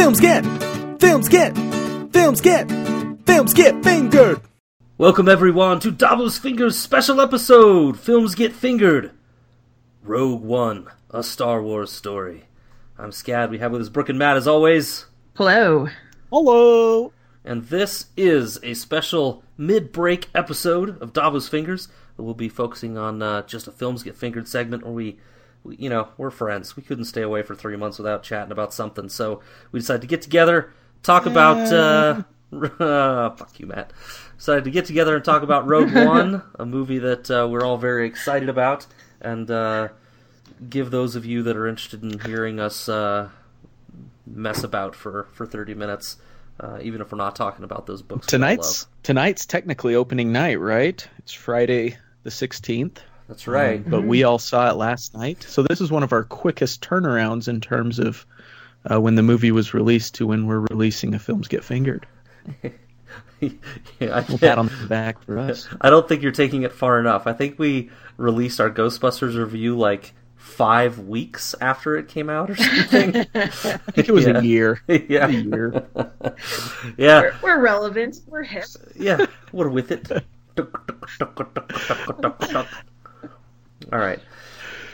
Films get, films get, films get, films get fingered. Welcome everyone to Davos Fingers special episode. Films get fingered. Rogue One, a Star Wars story. I'm Scad. We have with us Brooke and Matt as always, Hello. Hello. and this is a special mid-break episode of Davos Fingers. We'll be focusing on uh, just a films get fingered segment where we, we, you know, we're friends. We couldn't stay away for three months without chatting about something, so we decided to get together, talk about. Uh, fuck you, Matt. Decided to get together and talk about Rogue One, a movie that uh, we're all very excited about, and uh, give those of you that are interested in hearing us uh, mess about for, for 30 minutes, uh, even if we're not talking about those books. Tonight's tonight's technically opening night, right? It's Friday the 16th, That's right. but we all saw it last night. So this is one of our quickest turnarounds in terms of uh, when the movie was released to when we're releasing a films get fingered. yeah, I, We'll pat on the back for us. I don't think you're taking it far enough. I think we released our Ghostbusters review like five weeks after it came out or something. I think it was Yeah. a year. yeah. A year. Yeah. We're, we're relevant. We're hip. Yeah, we're with it. All right.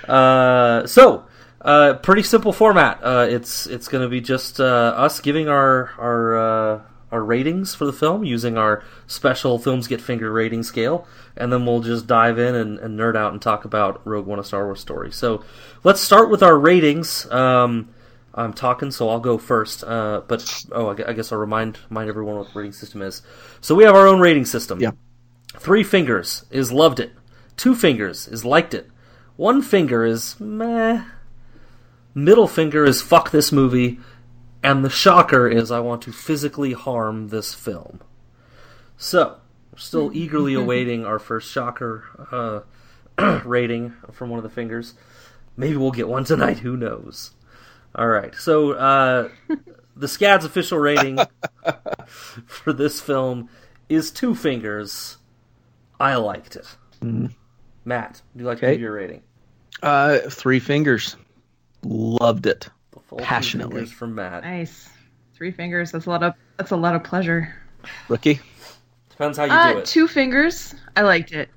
Uh, so, uh, pretty simple format. Uh, it's it's going to be just uh, us giving our our uh, our ratings for the film using our special films get finger rating scale, and then we'll just dive in and, and nerd out and talk about Rogue One: A Star Wars Story. So, let's start with our ratings. Um, I'm talking, so I'll go first. Uh, but oh, I I guess I'll remind remind everyone what the rating system is. So we have our own rating system. Yeah. Three fingers is loved it. Two fingers is liked it. One finger is meh. Middle finger is fuck this movie. And the shocker is I want to physically harm this film. So, we're still eagerly awaiting our first shocker uh, rating from one of the fingers. Maybe we'll get one tonight, who knows. All right, so uh, the SCAD's official rating for this film is two fingers. I liked it. Matt, would you like to give your rating? Uh, three fingers. Loved it. The full two Passionately. fingers from Matt. Nice. Three fingers. That's a lot of. That's a lot of pleasure. Rookie. Depends how you do Uh, it. two fingers. I liked it.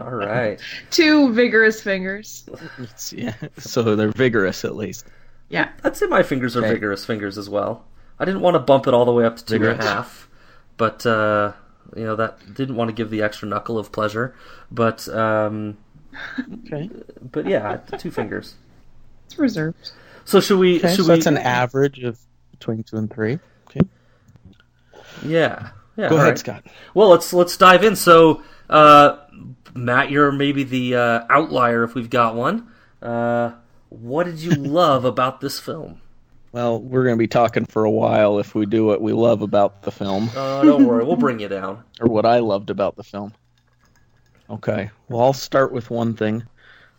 All right. two vigorous fingers. It's- yeah. So they're vigorous at least. Yeah. I'd say my fingers are Okay. vigorous fingers as well. I didn't want to bump it all the way up to two and a half, but uh, you know that didn't want to give the extra knuckle of pleasure. But um, Okay. but yeah, two fingers. It's reserved. So should we? Okay, should so we? that's an average of between two and three. Okay. Yeah. Yeah. Go ahead, right. Scott. Well, let's let's dive in. So, uh, Matt, you're maybe the uh, outlier if we've got one. Uh, what did you love about this film? Well, we're going to be talking for a while if we do what we love about the film, Uh, don't worry, we'll bring you down. or what I loved about the film. Okay. Well, I'll start with one thing.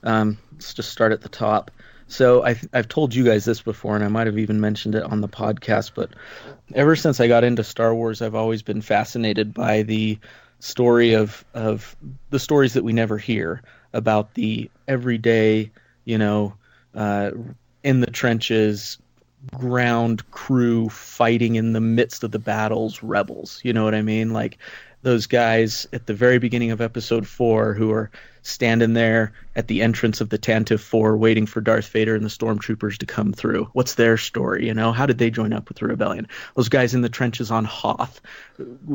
Um, let's just start at the top. So I, I've told you guys this before, and I might have even mentioned it on the podcast, but ever since I got into Star Wars, I've always been fascinated by the story of of the stories that we never hear about the everyday, you know, uh, in the trenches, ground crew fighting in the midst of the battles, rebels. You know what I mean? Like those guys at the very beginning of episode four who are standing there at the entrance of the Tantive Four waiting for Darth Vader and the stormtroopers to come through. What's their story? You know, how did they join up with the rebellion? Those guys in the trenches on Hoth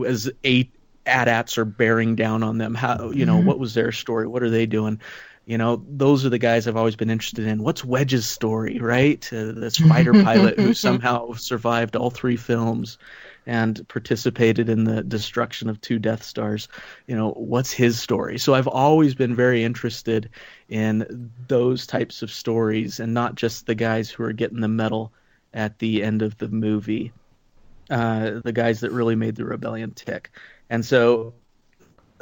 as eight AT-ATs are bearing down on them. How you know, mm-hmm. what was their story? What are they doing? You know, those are the guys I've always been interested in. What's Wedge's story, right? Uh, this fighter pilot who somehow survived all three films and participated in the destruction of two Death Stars. You know, what's his story? So I've always been very interested in those types of stories and not just the guys who are getting the medal at the end of the movie. Uh, the guys that really made the rebellion tick. And so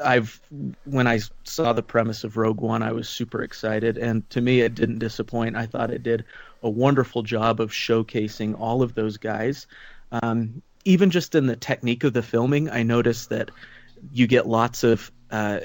I've when I saw the premise of Rogue One, I was super excited, and to me, it didn't disappoint. I thought it did a wonderful job of showcasing all of those guys. Um, even just in the technique of the filming, I noticed that you get lots of uh,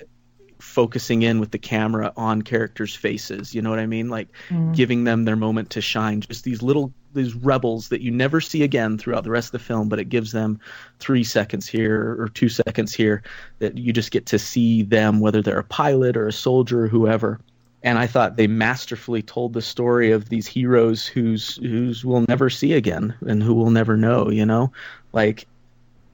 focusing in with the camera on characters' faces. You know what I mean? Like mm. giving them their moment to shine. Just these little these rebels that you never see again throughout the rest of the film, but it gives them three seconds here or two seconds here that you just get to see them, whether they're a pilot or a soldier or whoever. And I thought they masterfully told the story of these heroes who's who's we'll never see again and who we'll never know. You know, like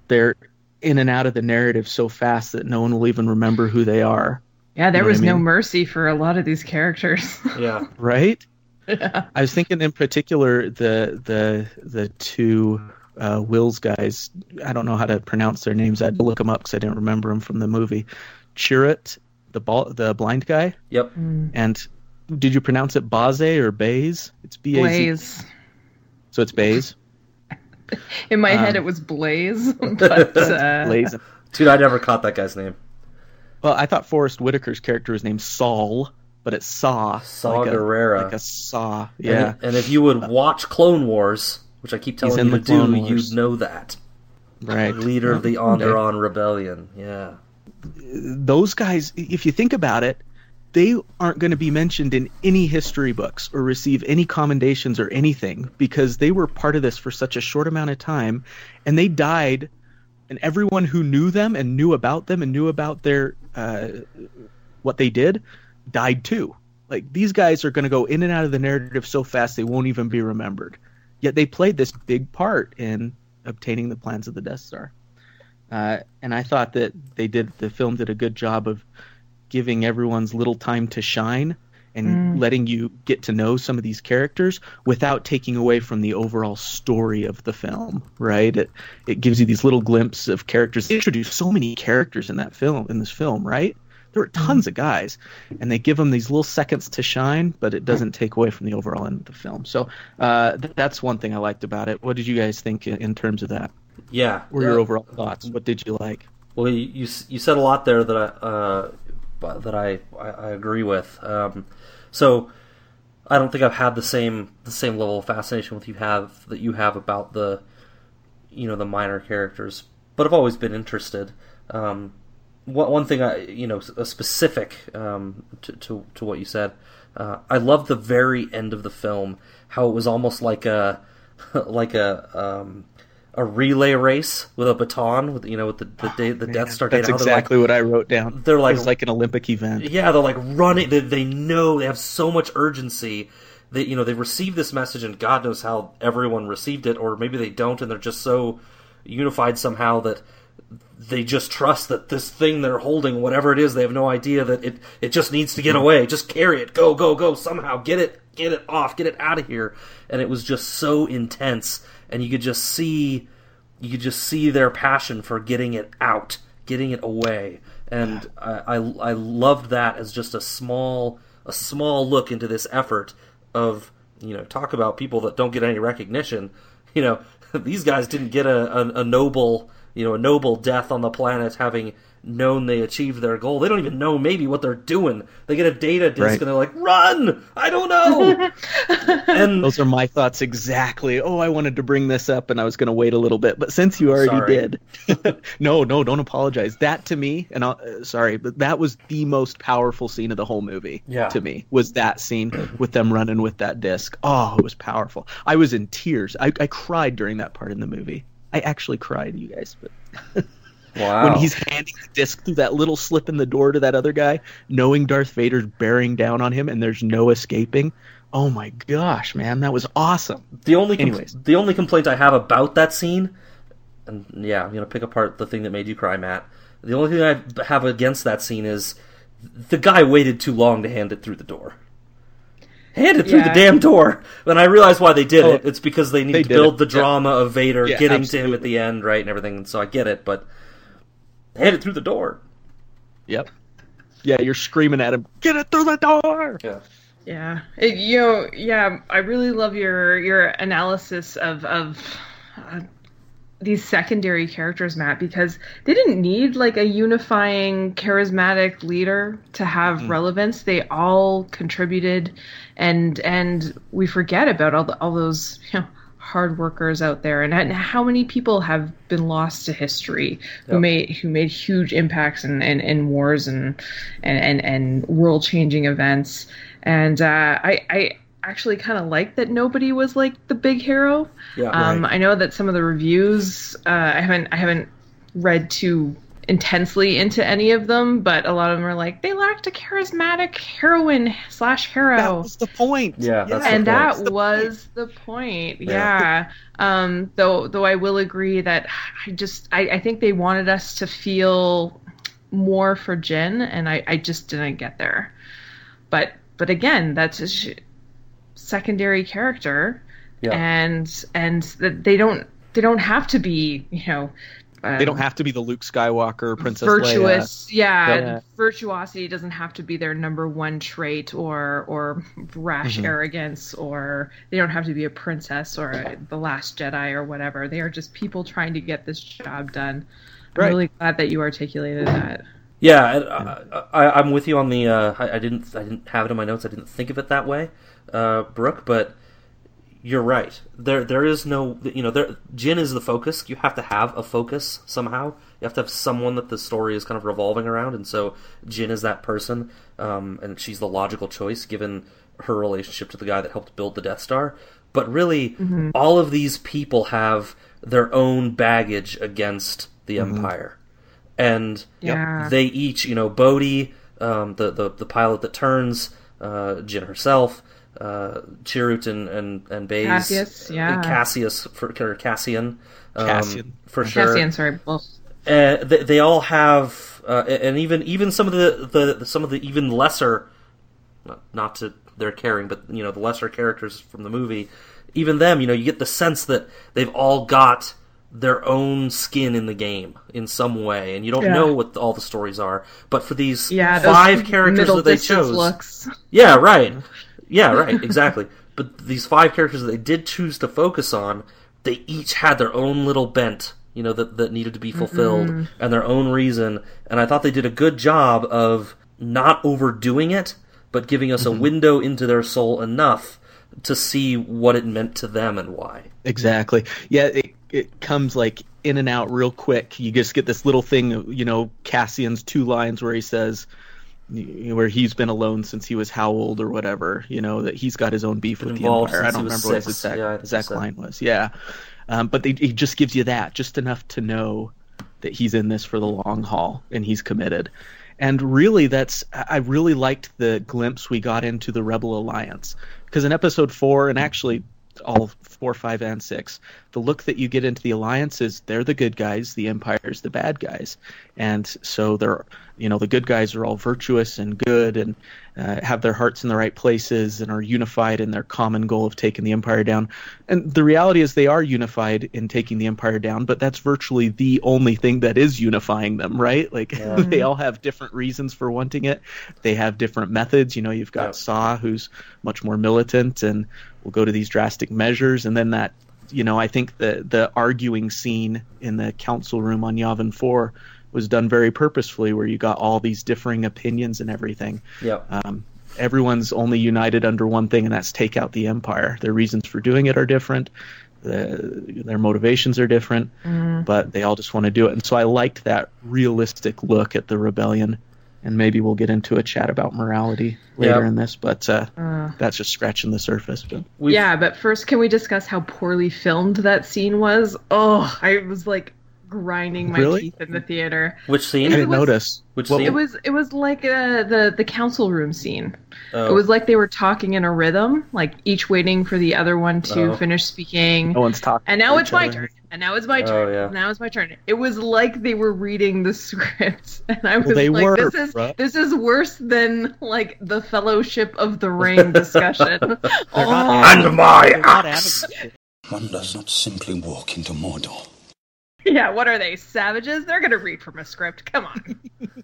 they're in and out of the narrative so fast that no one will even remember who they are. Yeah, there You know was I no mercy for a lot of these characters. Yeah. right? Yeah. I was thinking in particular the the the two uh, Whills guys. I don't know how to pronounce their names. I had to look them up because I didn't remember them from the movie. Chirrut, the ball, the blind guy, Yep. and did you pronounce it Baze or Baze? It's B A Z. Blaze. So it's Baze. In my head, Um, it was Blaze, but uh, Blaze. Dude, I never caught that guy's name. Well, I thought Forest Whitaker's character was named Saul, but it's Saw. Saw like a, Gerrera. Like a Saw. Yeah. And, and if you would watch Clone Wars, which I keep telling in you to do, Wars. you'd know that. right. Leader of the Onderon Rebellion. Yeah. those guys, if you think about it, they aren't going to be mentioned in any history books or receive any commendations or anything because they were part of this for such a short amount of time and they died and everyone who knew them and knew about them and knew about their uh, what they did died too. Like these guys are going to go in and out of the narrative so fast they won't even be remembered. Yet they played this big part in obtaining the plans of the death star. Uh, and I thought that they did the film did a good job of giving everyone's little time to shine and letting you get to know some of these characters without taking away from the overall story of the film right? It it gives you these little glimpses of characters. They introduce so many characters in that film in this film right? There are tons of guys and they give them these little seconds to shine but it doesn't take away from the overall end of the film. So uh, th- that's one thing i liked about it. What did you guys think in, in terms of that? Yeah. what were Yeah. your overall thoughts? What did you like? Well, you you, said a lot there that I uh, bu- that I, I, I agree with. Um, so I don't think I've had the same the same level of fascination with you have that you have about the you know the minor characters, but I've always been interested. Um, one one thing I you know a specific um, to, to to what you said. Uh, I love the very end of the film, how it was almost like a like a um, a relay race with a baton, with you know, with the the, day, the oh, Death Star data. That's how they're, like, exactly what I wrote down. they're like- it was like an Olympic event. yeah, they're like running. They, they know they have so much urgency. That you know they've received this message, and God knows how everyone received it, or maybe they don't, and they're just so unified somehow that they just trust that this thing they're holding, whatever it is, they have no idea that it it just needs to get mm-hmm. away. Just carry it, go, go, go, somehow get it, get it off, get it out of here. And it was just so intense, and you could just see, you could just see their passion for getting it out, getting it away. And I, I I loved that as just a small a small look into this effort of you know talk about people that don't get any recognition. You know these guys didn't get a, a, a noble you know a noble death on the planet having known they achieved their goal. They don't even know maybe what they're doing. They get a data disc Right. and they're like, "Run! I don't know." and Those are my thoughts exactly. Oh, I wanted to bring this up and I was going to wait a little bit, but since you already Sorry. did, no, no, don't apologize. That to me, and I'll, uh, sorry, but that was the most powerful scene of the whole movie. Yeah. To me, was that scene with them running with that disc. Oh, it was powerful. I was in tears. I, I cried during that part in the movie. I actually cried, you guys, but. wow, when he's handing the disc through that little slip in the door to that other guy, knowing Darth Vader's bearing down on him and there's no escaping. Oh my gosh, man, that was awesome. The only com- Anyways. the only complaint I have about that scene, and yeah, I'm gonna pick apart the thing that made you cry, Matt. The only thing I have against that scene is the guy waited too long to hand it through the door. Hand it through the damn door. And I realize why they did Oh, it. It's because they need they to build it. the drama of Vader Yeah, getting to him at the end, right, and everything. So I get it, but hand it through the door. Yep. Yeah, you're screaming at him, get it through the door. Yeah. Yeah, it, you know, yeah, I really love your your analysis of of uh, these secondary characters, Matt, because they didn't need like a unifying, charismatic leader to have relevance. They all contributed, and and we forget about all the, all those you know hard workers out there, and, and how many people have been lost to history who Yep. made who made huge impacts in, in, in wars and and and, and world changing events. And uh, I I actually kind of like that nobody was like the big hero. Yeah. Um, Right. I know that some of the reviews, uh, I haven't, I haven't read too intensely into any of them, but a lot of them are like they lacked a charismatic heroine slash hero. That hero, was the point. Yeah, that's the and point. that That's the was the point. Yeah. Yeah. Um, though, though I will agree that I just, I, I think they wanted us to feel more for Jin, and I, I just didn't get there. But, but again, that's a sh- secondary character Yeah. and and that they don't they don't have to be you know um, They don't have to be the Luke Skywalker, Princess virtuous yeah, Yeah. virtuosity doesn't have to be their number one trait or or rash Mhm. arrogance or they don't have to be a princess or a, the last jedi or whatever they are just people trying to get this job done i'm Right. really glad that you articulated that Yeah, and I, I, I'm with you on the. Uh, I, I didn't. I didn't have it in my notes. I didn't think of it that way, uh, Brooke. But you're right. There, there is no. You know, there. Jin is the focus. You have to have a focus somehow. You have to have someone that the story is kind of revolving around, and so Jin is that person, um, and she's the logical choice given her relationship to the guy that helped build the Death Star. But really, all of these people have their own baggage against the Empire, and yeah they each, you know, Bodhi, um, the, the the pilot that turns, uh, Jin herself, uh, Chirrut and and and Baze, Cassius, yeah. Cassius for or Cassian, um, Cassian. for sure. Cassian, sorry well, Uh, they, they all have, uh, and even even some of the, the some of the even lesser, not, not to their caring, but you know the lesser characters from the movie, even them, you know, you get the sense that they've all got their own skin in the game in some way, and you don't Yeah. know what all the stories are. But for these yeah five characters that they chose, looks yeah, right. Yeah, right. Exactly. but these five characters that they did choose to focus on, they each had their own little bent, you know, that that needed to be fulfilled and their own reason. And I thought they did a good job of not overdoing it, but giving us a mm-hmm. window into their soul enough to see what it meant to them and why. Exactly. Yeah, it it comes like in and out real quick. You just get this little thing, you know, Cassian's two lines where he says where he's been alone since he was how old or whatever, you know, that he's got his own beef with the Empire. I don't remember what his six. exact, Yeah, I think he exact line was. Yeah. Um, but they, he just gives you that, just enough to know that he's in this for the long haul and he's committed. And really, that's I I really liked the glimpse we got into the Rebel Alliance because in Episode Four and actually all four, five, and six, the look that you get into the Alliance is they're the good guys, the Empire's the bad guys, and so they're you know the good guys are all virtuous and good and uh, have their hearts in the right places and are unified in their common goal of taking the Empire down. And the reality is they are unified in taking the Empire down, but that's virtually the only thing that is unifying them, right? Like they all have different reasons for wanting it. They have different methods. You know, you've got Yeah. Saw, who's much more militant and will go to these drastic measures, and then that. You know, I think the the arguing scene in the council room on Yavin Four was done very purposefully, where you got all these differing opinions and everything Yeah. um, everyone's only united under one thing, and that's take out the empire. Their reasons for doing it are different. The, their motivations are different, but they all just want to do it. And so I liked that realistic look at the rebellion. And maybe we'll get into a chat about morality later Yeah. in this, but uh, Uh. that's just scratching the surface. But yeah, but first, can we discuss how poorly filmed that scene was? Oh, I was like grinding my Really? teeth in the theater. Which I scene? didn't was- notice. Which scene? It was it was like uh, the the council room scene. Oh. It was like they were talking in a rhythm, like each waiting for the other one to Oh. finish speaking. No one's talking. And now it's my other. turn. And now it's my Oh, turn. yeah. Now it's my turn. It was like they were reading the script, and I was they like, were, "This is bruh. this is worse than like the Fellowship of the Ring discussion." Oh, And my They're axe! One does not simply walk into Mordor. yeah. What are they? Savages? They're gonna read from a script. Come on.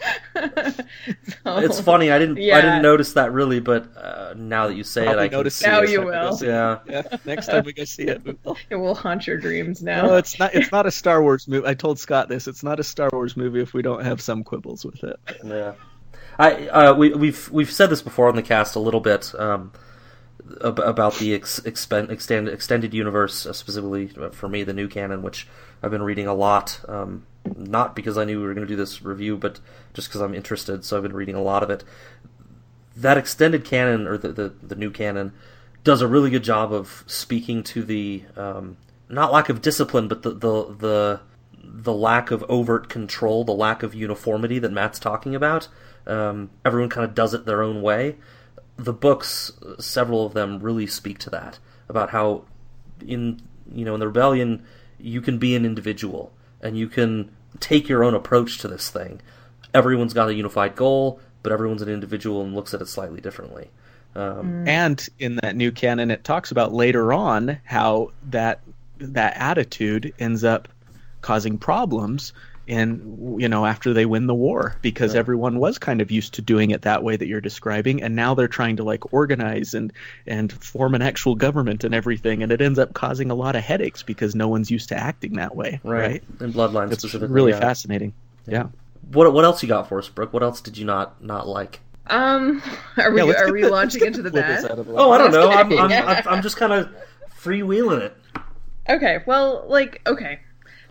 so, It's funny. I didn't. Yeah. I didn't notice that really, but uh, now that you say Probably it, I can notice Now it. you will. Yeah. Yeah, next time we go see it, we will. It will haunt your dreams now. No, it's not. It's not a Star Wars movie. I told Scott this. It's not a Star Wars movie if we don't have some quibbles with it. Yeah, I uh, we, we've we've said this before on the cast a little bit. Um, ab- about the ex- expen- extended extended universe, uh, specifically for me, the new canon, which I've been reading a lot. Um, not because I knew we were going to do this review, but just because I'm interested. So I've been reading a lot of it. That extended canon or the the, the new canon does a really good job of speaking to the um, not lack of discipline, but the the the the lack of overt control, the lack of uniformity that Matt's talking about. Um, everyone kind of does it their own way. The books, several of them, really speak to that about how in you know in the rebellion you can be an individual and you can take your own approach to this thing. Everyone's got a unified goal, but everyone's an individual and looks at it slightly differently. Um, And in that new canon, it talks about later on how that that attitude ends up causing problems in you know after they win the war because everyone was kind of used to doing it that way that you're describing and now they're trying to like organize and and form an actual government and everything and it ends up causing a lot of headaches because no one's used to acting that way right, In Bloodlines it's specifically. really yeah. fascinating yeah. What what else you got for us, Brooke? What else did you not not like? Um, are we Yeah, let's are get we the- let's launching get into the flip bad? the. Oh, I don't know. I'm. I'm, I'm, I'm just kind of freewheeling it. Okay, well, like, okay.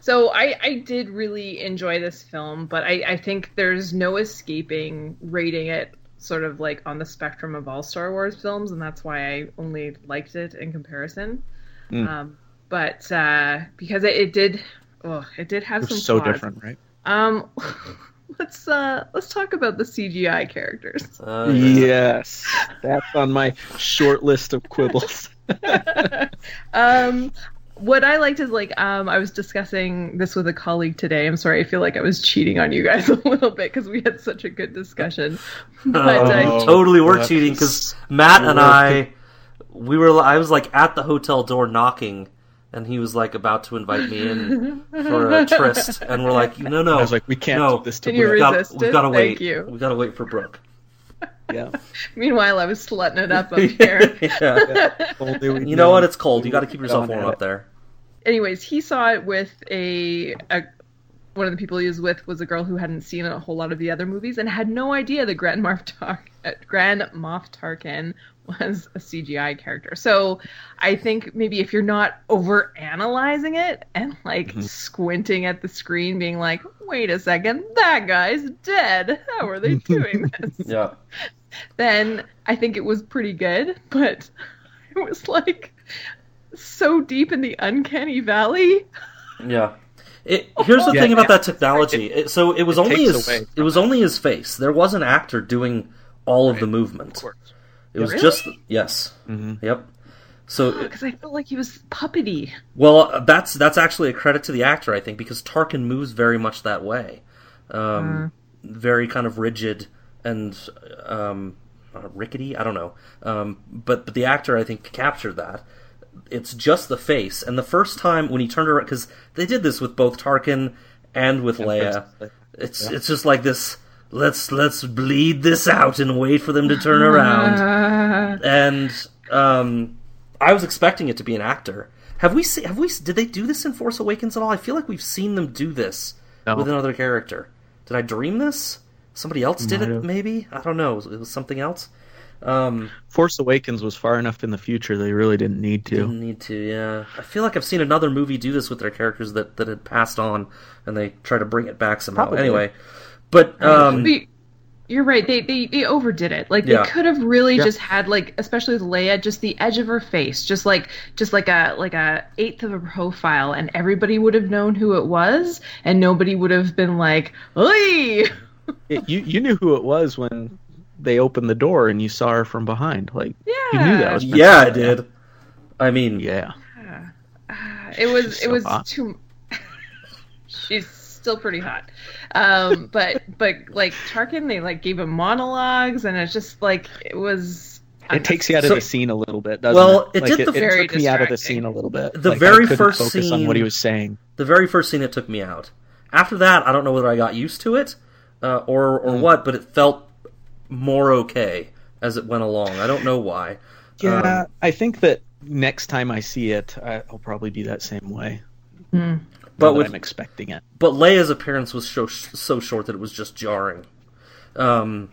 So I, I did really enjoy this film, but I, I think there's no escaping rating it sort of like on the spectrum of all Star Wars films, and that's why I only liked it in comparison. Mm. Um, but uh, because it, it did, oh, it did have They're some so flaws. different right Um, let's uh, let's talk about the CGI characters. Uh, yes that's on my short list of quibbles um what I liked is like um I was discussing this with a colleague today. I'm sorry, I feel like I was cheating on you guys a little bit because we had such a good discussion. But Oh, uh, totally were that cheating because Matt and I, we were. I was like at the hotel door knocking, and he was like about to invite me in for a tryst, and we're like, no, no. I was like, we can't no, do this to And you Brooke. We've got, resisted? we've got to Thank wait. you. We've got to wait for Brooke. Yeah. meanwhile, I was slutting it up up here. yeah. Only we You know what? It's cold. You got to keep yourself warm up there. Anyways, he saw it with a, a one of the people he was with was a girl who hadn't seen a whole lot of the other movies and had no idea that Grand Moff, Tar- uh, Grand Moff Tarkin was a CGI character. So I think maybe if you're not over analyzing it and like squinting at the screen, being like, "Wait a second, that guy's dead. How are they doing this?" Yeah. Then I think it was pretty good. But it was like so deep in the uncanny valley. Yeah. It, here's the Yeah, thing about yeah. that technology. It, so it was it only his it was only his face. There was an actor doing all of the movement. It was Really? just yes. Mhm. Yep. So Because I felt like he was puppety. well, that's that's actually a credit to the actor, I think, because Tarkin moves very much that way, um, very kind of rigid and um, uh, rickety. I don't know, um, but but the actor I think captured that. It's just the face, and the first time when he turned around, because they did this with both Tarkin and with Leia. It's it's just like this. Let's let's bleed this out and wait for them to turn around. And um, I was expecting it to be an actor. Have we seen? Have we? Did they do this in Force Awakens at all? I feel like we've seen them do this No. with another character. Did I dream this? Somebody else did Might it, have. maybe. I don't know. It was, it was something else. Um, Force Awakens was far enough in the future they really didn't need to. didn't need to. Yeah, I feel like I've seen another movie do this with their characters that that had passed on, and they try to bring it back somehow. Probably. Anyway, but um, but you're right. They, they they overdid it. Like Yeah. they could have really Yeah. just had like, especially with Leia, just the edge of her face, just like just like a like a eighth of a profile, and everybody would have known who it was, and nobody would have been like, "Oi!" It- you you knew who it was when they opened the door and you saw her from behind. Like you knew that was Princess yeah, I did. I mean, Yeah. it was She's it so was hot. too she's still pretty hot um but but like tarkin they like gave him monologues and it's just like it was It takes you out of So- the scene a little bit, doesn't Well, it? Well, it Like, did the- it, Very took me out of the scene a little bit. The Like, very couldn't first focus on scene- what he was saying. the very first scene it took me out. After that, I don't know whether I got used to it uh, or or what, but it felt more okay as it went along. I don't know why. Yeah, Um, I think that next time I see it, I- I'll probably be that same way. Hmm. But But with- I'm expecting it. but Leia's appearance was so so short that it was just jarring. Um,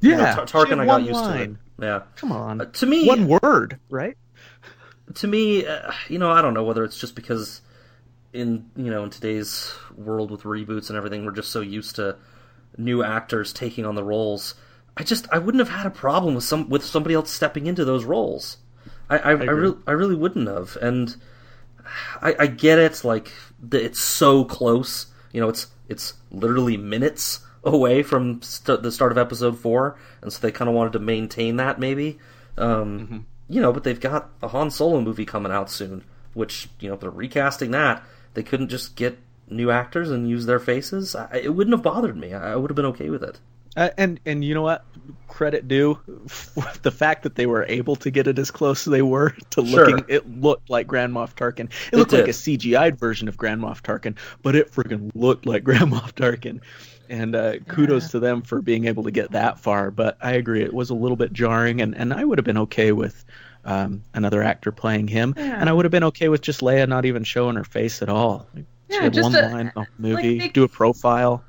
you know, Yeah, Tar- Tarkin, I got used line. to it. Yeah. Come on. Uh, to me, One word, right? to me, uh, you know, I don't know whether it's just because in you know in today's world with reboots and everything, we're just so used to new actors taking on the roles. I just I wouldn't have had a problem with some with somebody else stepping into those roles. I I, I, agree. really I really wouldn't have, and I, I get it. Like the, it's so close. You know, it's it's literally minutes away from st- the start of episode four, and so they kind of wanted to maintain that maybe. Um, You know, but they've got a Han Solo movie coming out soon, which you know if they're recasting that. They couldn't just get new actors and use their faces. I, it wouldn't have bothered me. I, I would have been okay with it. Uh, and and you know what? Credit due for the fact that they were able to get it as close as they were to Sure. looking. It looked like Grand Moff Tarkin. It, It looked like a CGI'd version of Grand Moff Tarkin, but it freaking looked like Grand Moff Tarkin. And uh, kudos to them for being able to get that far. But I agree, it was a little bit jarring, and, and I would have been okay with um, another actor playing him, Yeah. and I would have been okay with just Leia not even showing her face at all. She Yeah, had just one a- line, the movie, they- do a profile.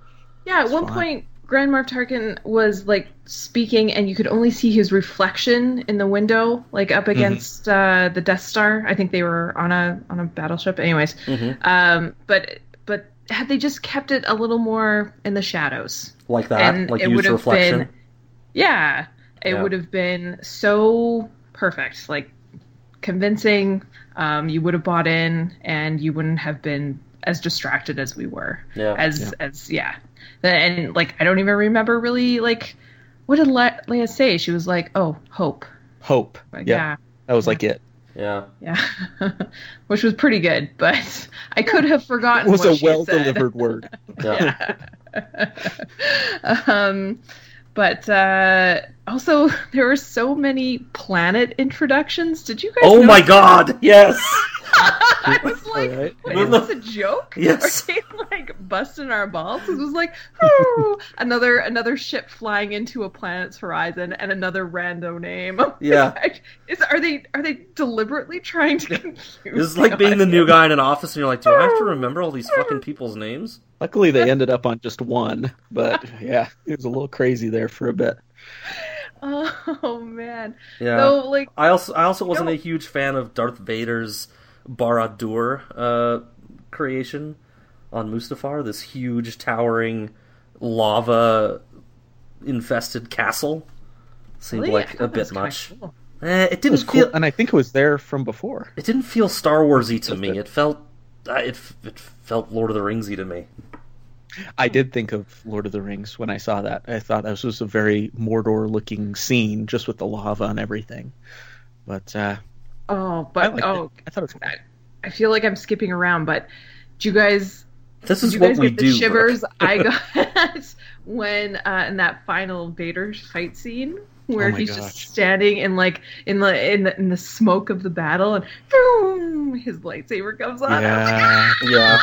Yeah, at It's one fine. point, Grand Moff Tarkin was like speaking, and you could only see his reflection in the window, like up Mm-hmm. against uh, the Death Star. I think they were on a on a battleship. Anyways, Mm-hmm. um, but but had they just kept it a little more in the shadows, Like that, And like it use would have reflection. been- yeah, it Yeah. would have been so perfect, like convincing. Um, you would have bought in, and you wouldn't have been as distracted as we were. Yeah. As Yeah. as yeah, and like I don't even remember really like what did Le- Leia say? She was like, "Oh, hope." Hope. Like, yeah, yeah, that was like it. Yeah. yeah, which was pretty good, but I could have forgotten. It was what a well delivered word. Yeah. um, but uh, also there were so many planet introductions. Did you guys? Oh my notice- god! Yes. I was like, Alright. wait, is this a joke? Yes. Are they like busting our balls? It was like, "Ooh," another another ship flying into a planet's horizon and another rando name. Yeah. Is are they are they deliberately trying to confuse? This is like being the new guy in an office, and you're like, do I have to remember all these fucking people's names? Luckily, they ended up on just one, but yeah, it was a little crazy there for a bit. Oh man. Yeah. So like I also I also wasn't No. a huge fan of Darth Vader's Barad-dûr uh, creation on Mustafar. This huge, towering, lava infested castle seemed really? Like a bit kinda much. cool. Eh, it It didn't was cool, and I think it was there from before. it didn't feel Star Warsy to Just me. a- It felt uh, it it felt Lord of the Ringsy to me. I did think of Lord of the Rings when I saw that. I thought this was a very Mordor-looking scene, just with the lava and everything. But uh, Oh, but liked oh, it. I thought it was cool. I feel like I'm skipping around, but do you guys This is you what guys we get the shivers I got when uh, in that final Vader fight scene where Oh he's gosh. just standing in like in the in the in the smoke of the battle and boom, his lightsaber comes on. I was like, Yeah, Yeah.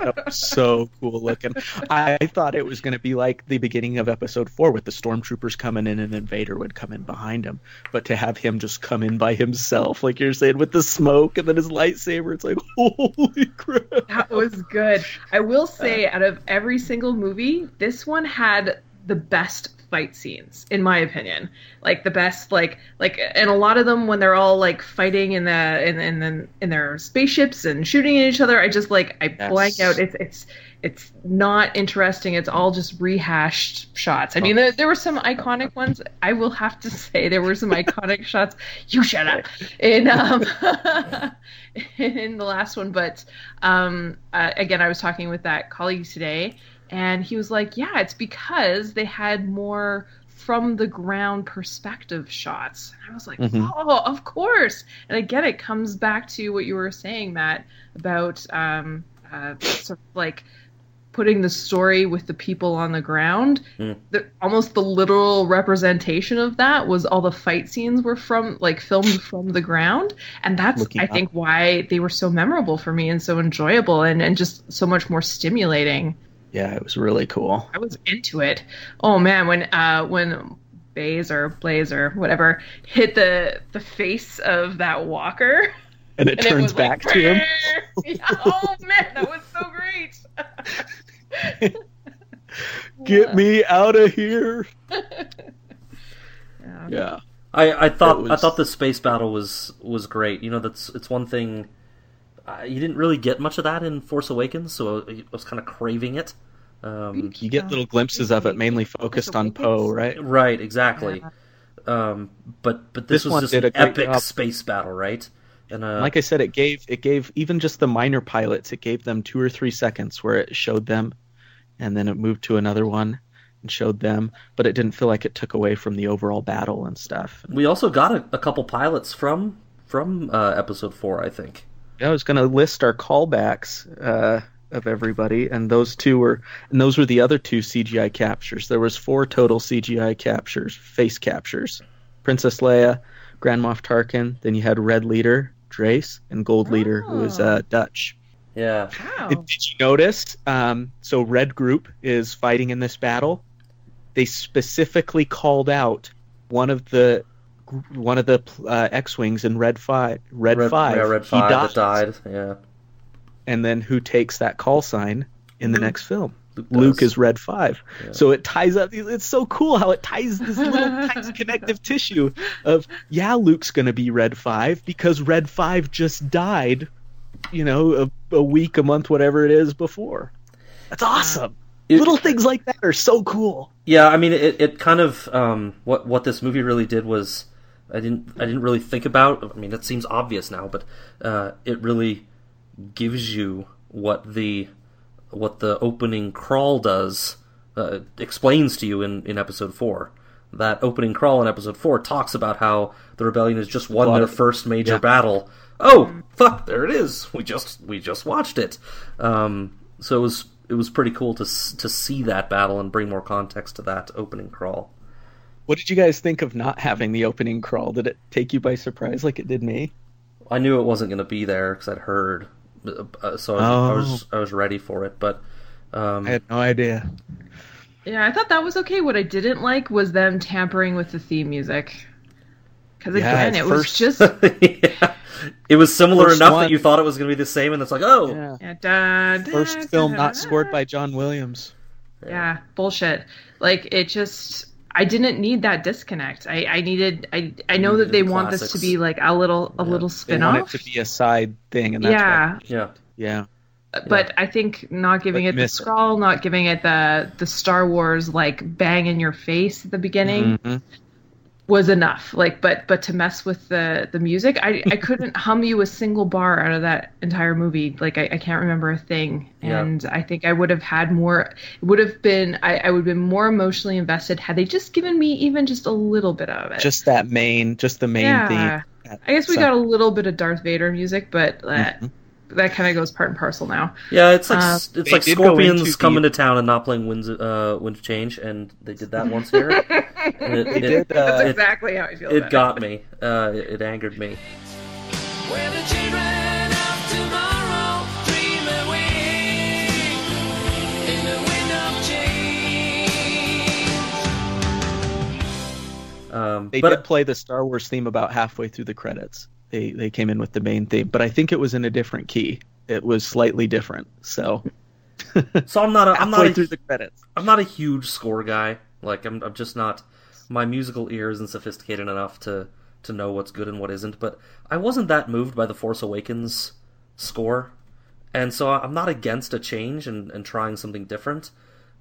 That was so cool looking. I thought it was going to be like the beginning of Episode Four, with the stormtroopers coming in and then Vader would come in behind him. But to have him just come in by himself, like you're saying, with the smoke and then his lightsaber, it's like holy crap! That was good. I will say, out of every single movie, this one had the best fight scenes, in my opinion. Like the best, like like, and a lot of them when they're all like fighting in the in in, the, in their spaceships and shooting at each other. I just like I Yes. blank out. It's it's it's not interesting. It's all just rehashed shots. I mean, there, there were some iconic ones. I will have to say there were some iconic shots. You shut up. In um, in the last one, but um, uh, again, I was talking with that colleague today, and he was like, "Yeah, it's because they had more." From the ground perspective shots. And I was like, Mhm. oh, of course. And again, it comes back to what you were saying, Matt, about um, uh, sort of like putting the story with the people on the ground. Mm. The, almost the literal representation of that was all the fight scenes were from like filmed from the ground, and that's Looking I up. think why they were so memorable for me and so enjoyable and and just so much more stimulating. Yeah, it was really cool. I was into it. Oh man, when uh when Baze or Blaze or whatever hit the the face of that walker. And it And turns was like, back to him. Yeah, oh man, that was so great. Get me out of here! Yeah. Yeah. I, I thought It I thought the space battle was was great. You know, that's it's one thing. Uh, you didn't really get much of that in Force Awakens, so I was kind of craving it. Um, You get little glimpses of it, mainly focused on Poe, right? right, exactly. Um, but but this, This was one just an epic job. space battle, right? And uh, like I said, it gave it gave even just the minor pilots, it gave them two or three seconds where it showed them, and then it moved to another one and showed them, but it didn't feel like it took away from the overall battle and stuff. we also got a, a couple pilots from from uh, Episode Four, I think. I was going to list our callbacks uh, of everybody, and those two were, and those were the other two CGI captures. There was four total CGI captures, face captures: Princess Leia, Grand Moff Tarkin. Then you had Red Leader, Dreis, and Gold Leader, who was uh, Dutch. Yeah, Wow. Did did you notice? Um, so Red Group is fighting in this battle. They specifically called out one of the one of the uh, X-wings in Red Five. Red, Five. yeah, Red He Five dies. that died. Yeah, And then who takes that call sign in the next film? Luke, Luke is Red Five. Yeah. So it ties up. It's so cool how it ties this little tiny connective tissue of yeah, Luke's gonna be Red Five because Red Five just died. You know, a, a week, a month, whatever it is before. That's awesome. It- little things like that are so cool. Yeah, I mean, it, it kind of um, what what this movie really did was I didn't I didn't really think about. I mean, it seems obvious now, but uh, it really gives you what the what the opening crawl does uh, explains to you in in episode four. That opening crawl in episode four talks about how the rebellion has just won their first major yeah. battle. Oh, fuck! There it is. We just we just watched it. Um, so it was it was pretty cool to to see that battle and bring more context to that opening crawl. What did you guys think of not having the opening crawl? Did it take you by surprise like it did me? I knew it wasn't going to be there because I'd heard, so I was, I was I was ready for it. But um, I had no idea. Yeah, I thought that was okay. What I didn't like was them tampering with the theme music. Because again, it's it was just yeah. it was similar First enough one. that you thought it was going to be the same, and it's like, oh, Yeah. yeah, da, da, First da, film not scored by John Williams. Yeah, bullshit. Like it just I didn't need that disconnect. I, I needed I I know that they the want this to be like a little a little They spin want it off. to be a side thing, and that's Yeah, why- yeah, yeah. but I think not giving But it the scroll, not giving it the the Star Wars like bang in your face at the beginning Mhm. Was enough. Like, but but to mess with the the music, I I couldn't hum you a single bar out of that entire movie. Like, I, I can't remember a thing, Yeah. and I think I would have had more. It would have been I, I would have been more emotionally invested had they just given me even just a little bit of it. Just that main, just the main Yeah. theme. I guess we So- got a little bit of Darth Vader music, but uh, Mhm. That kind of goes part and parcel now. yeah. It's like Uh, it's like Scorpions coming the- to town and not playing Winds uh, Wind of Change, and they did that once here. and it, They it, did, That's uh, it- exactly how I feel. it about got me. Uh, it, it angered me. Where the children of tomorrow dream away in the wind of change. Um, They but did play the Star Wars theme about halfway through the credits. They they came in with the main theme, but I think it was in a different key. It was slightly different. So so I'm not a, I'm not a, through the credits. I'm not a huge score guy. Like I'm, I'm just not. My musical ear isn't sophisticated enough to to know what's good and what isn't. But I wasn't that moved by the Force Awakens score, and so I'm not against a change and, and trying something different.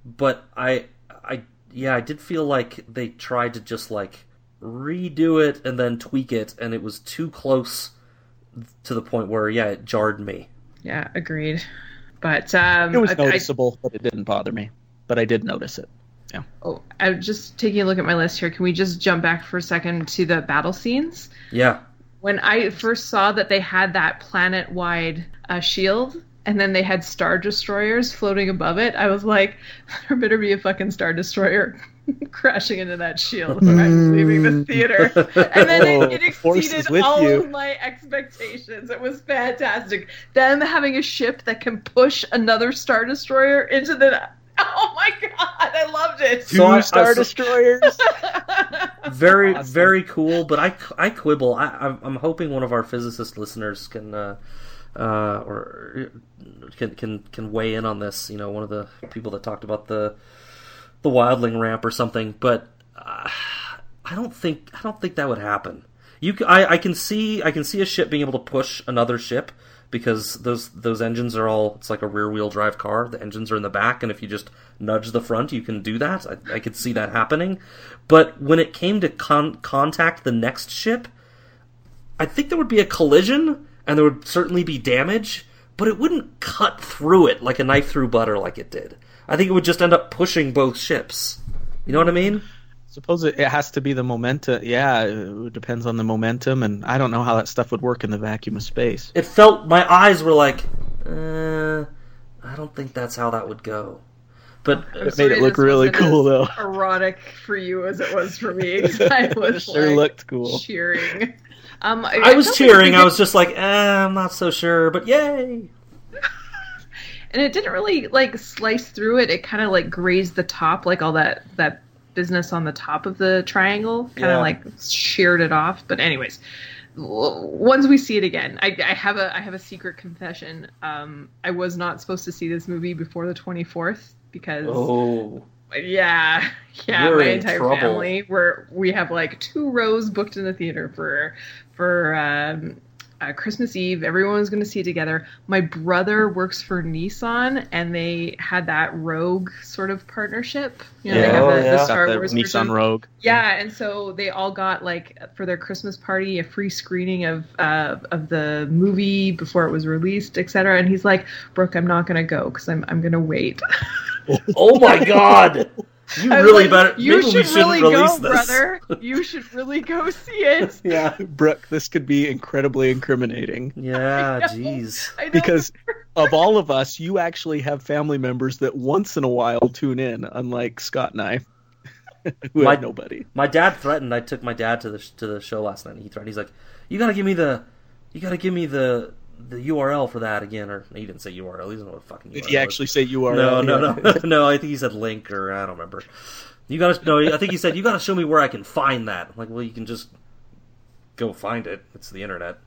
But I, I, yeah, I did feel like they tried to just like redo it and then tweak it, and it was too close to the point where yeah, it jarred me. Yeah, agreed. But um, It was I- I- noticeable, but it didn't bother me. But I did notice it. Yeah. Oh, I'm just taking a look at my list here. Can we just jump back for a second to the battle scenes? Yeah, When I first saw that they had that planet-wide uh, shield, and then they had star destroyers floating above it, I was like, there better be a fucking star destroyer crashing into that shield when I'm leaving the theater. And then Oh, it, it exceeded all you. of my expectations. It was fantastic. Them having a ship that can push another star destroyer into the. Oh my god, I loved it. Two So I- I- Star Destroyers. very Awesome. very cool but i i quibble i i'm, I'm hoping one of our physicist listeners can uh uh or can can can weigh in on this you know one of the people that talked about the the wildling ramp or something but uh, I don't think I don't think that would happen. You, I, I can see I can see a ship being able to push another ship because those those engines are all it's like a rear wheel drive car. The engines are in the back, and if you just nudge the front, you can do that. I, I could see that happening. But when it came to con- contact the next ship, I think there would be a collision, and there would certainly be damage, but it wouldn't cut through it like a knife through butter like it did. I think it would just end up pushing both ships. You know what I mean? Suppose it, it has to be the momentum. Yeah, it depends on the momentum, and I don't know how that stuff would work in the vacuum of space. It felt my eyes were like, uh, I don't think that's how that would go. But I'm It made it look really cool, as though. Erotic for you as it was for me. I was sure like, looked cool. cheering. Um, I was felt like cheering. I was just like, eh, I'm not so sure, but yay! And it didn't really like slice through it. It kind of like grazed the top, like all that that business on the top of the triangle, kind of Yeah. like sheared it off. But anyways, once we see it again, I, I have a I have a secret confession. Um, I was not supposed to see this movie before the twenty fourth because Oh, yeah, yeah, You're my entire trouble. family. We're we have like two rows booked in the theater for for um, uh, Christmas Eve. Everyone was going to see it together. My brother works for Nissan, and they had that Rogue sort of partnership. You know, they have Oh, the, yeah. the Star the Wars Nissan version. Rogue. Yeah, and so they all got like for their Christmas party a free screening of uh, of the movie before it was released, etc. And he's like, "Brooke, I'm not gonna go because I'm I'm gonna wait." oh my God! You I really like, better. You maybe we should shouldn't really release go, this. brother. You should really go see it. Yeah, Brooke, this could be incredibly incriminating yeah. Jeez. Because of all of us, you actually have family members that once in a while tune in, unlike Scott and I, who My- have nobody. My dad threatened. I took my dad to the to the show last night. and He threatened. He's like, "You gotta give me the, you gotta give me the the URL for that again." Or he didn't say URL. He doesn't know what fucking. Did he actually say URL? No, no, no, no. I think he said link or I don't remember. You gotta no. I think he said you gotta show me where I can find that. I'm like, well, you can just go find it. It's the internet.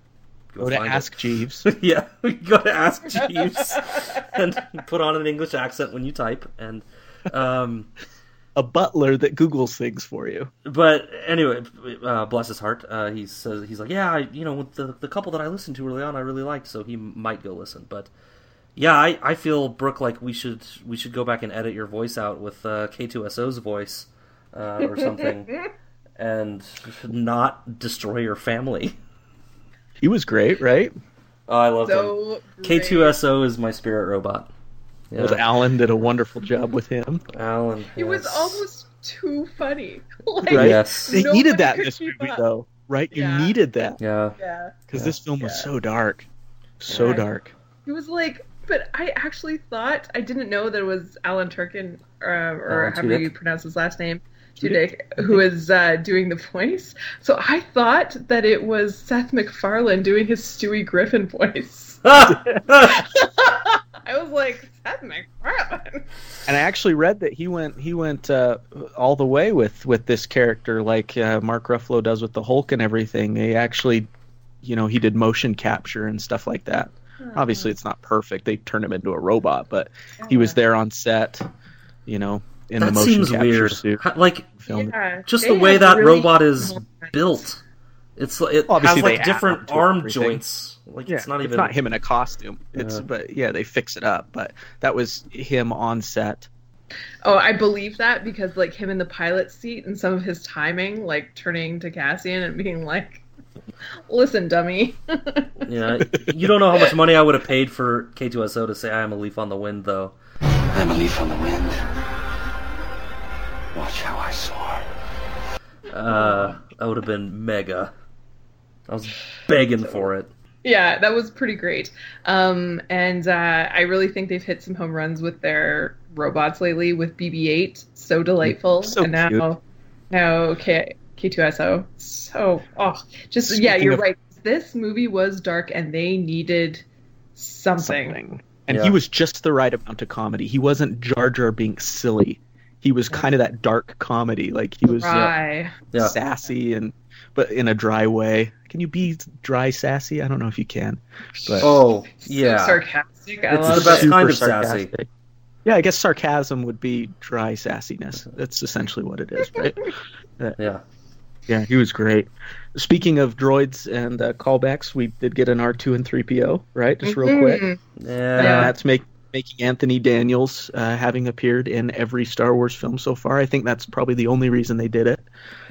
Go to find it. Ask Jeeves. yeah, you go to Ask Jeeves and put on an English accent when you type. And um, a butler that Googles things for you. but anyway, uh, bless his heart. Uh, he says he's like, yeah, I, you know, with the the couple that I listened to early on, I really liked, so he might go listen. But yeah, I, I feel Brooke like we should we should go back and edit your voice out with uh, K2SO's voice uh, or something, and not destroy your family. He was great, right? Oh, I love him. great. K2SO is my spirit robot. Yeah. Well, Alan did a wonderful job with him. Alan. It was almost too funny. like, Right? Yes. They Nobody needed that in this keep movie, up. though, right? You Yeah. needed that Yeah. Yeah. because Yeah. this film was Yeah. so dark, so Yeah. dark. It was like, but I actually thought I didn't know that it was Alan Turkin, uh, or Alan however you pronounce his last name, Tudyk, who was uh, doing the voice. So I thought that it was Seth MacFarlane doing his Stewie Griffin voice. I was like, Seth MacFarlane. And I actually read that he went he went uh, all the way with with this character, like uh, Mark Ruffalo does with the Hulk and everything. They actually, you know, he did motion capture and stuff like that. Obviously, it's not perfect. They turned him into a robot, but he was there on set, you know, in the motion seems capture weird. suit. How- Like Filmed. Yeah, just the way that really robot is built. It's it Obviously, has like different on to arm everything. joints. Like Yeah, it's not even it's not him in a costume. It's Yeah. but yeah, they fix it up. But that was him on set. Oh, I believe that because like him in the pilot seat and some of his timing, like turning to Cassian and being like, "Listen, dummy." Yeah, you don't know how much money I would have paid for K2SO to say I am a leaf on the wind, though. I'm a leaf on the wind. Watch how I soar. Uh, that would have been mega. I was begging for it. Yeah, that was pretty great. Um, and uh, I really think they've hit some home runs with their robots lately with BB-8. So delightful. So and now, cute. now K K2SO. So oh, just yeah, you're of- right. This movie was dark, and they needed something. something. And Yeah. he was just the right amount of comedy. He wasn't Jar Jar being silly. He was kind of that dark comedy. Like he was uh, Yeah. sassy and but in a dry way. Can you be dry sassy? I don't know if you can. But Oh, yeah. sarcastic. I It's love the best it. super kind of sassy. Yeah, I guess sarcasm would be dry sassiness. That's essentially what it is, right? Yeah. Yeah, he was great. Speaking of droids and uh, callbacks, we did get an R2 and 3PO, right? Just real quick. Mhm. Yeah. Yeah. that's make, making Anthony Daniels uh, having appeared in every Star Wars film so far. I think that's probably the only reason they did it.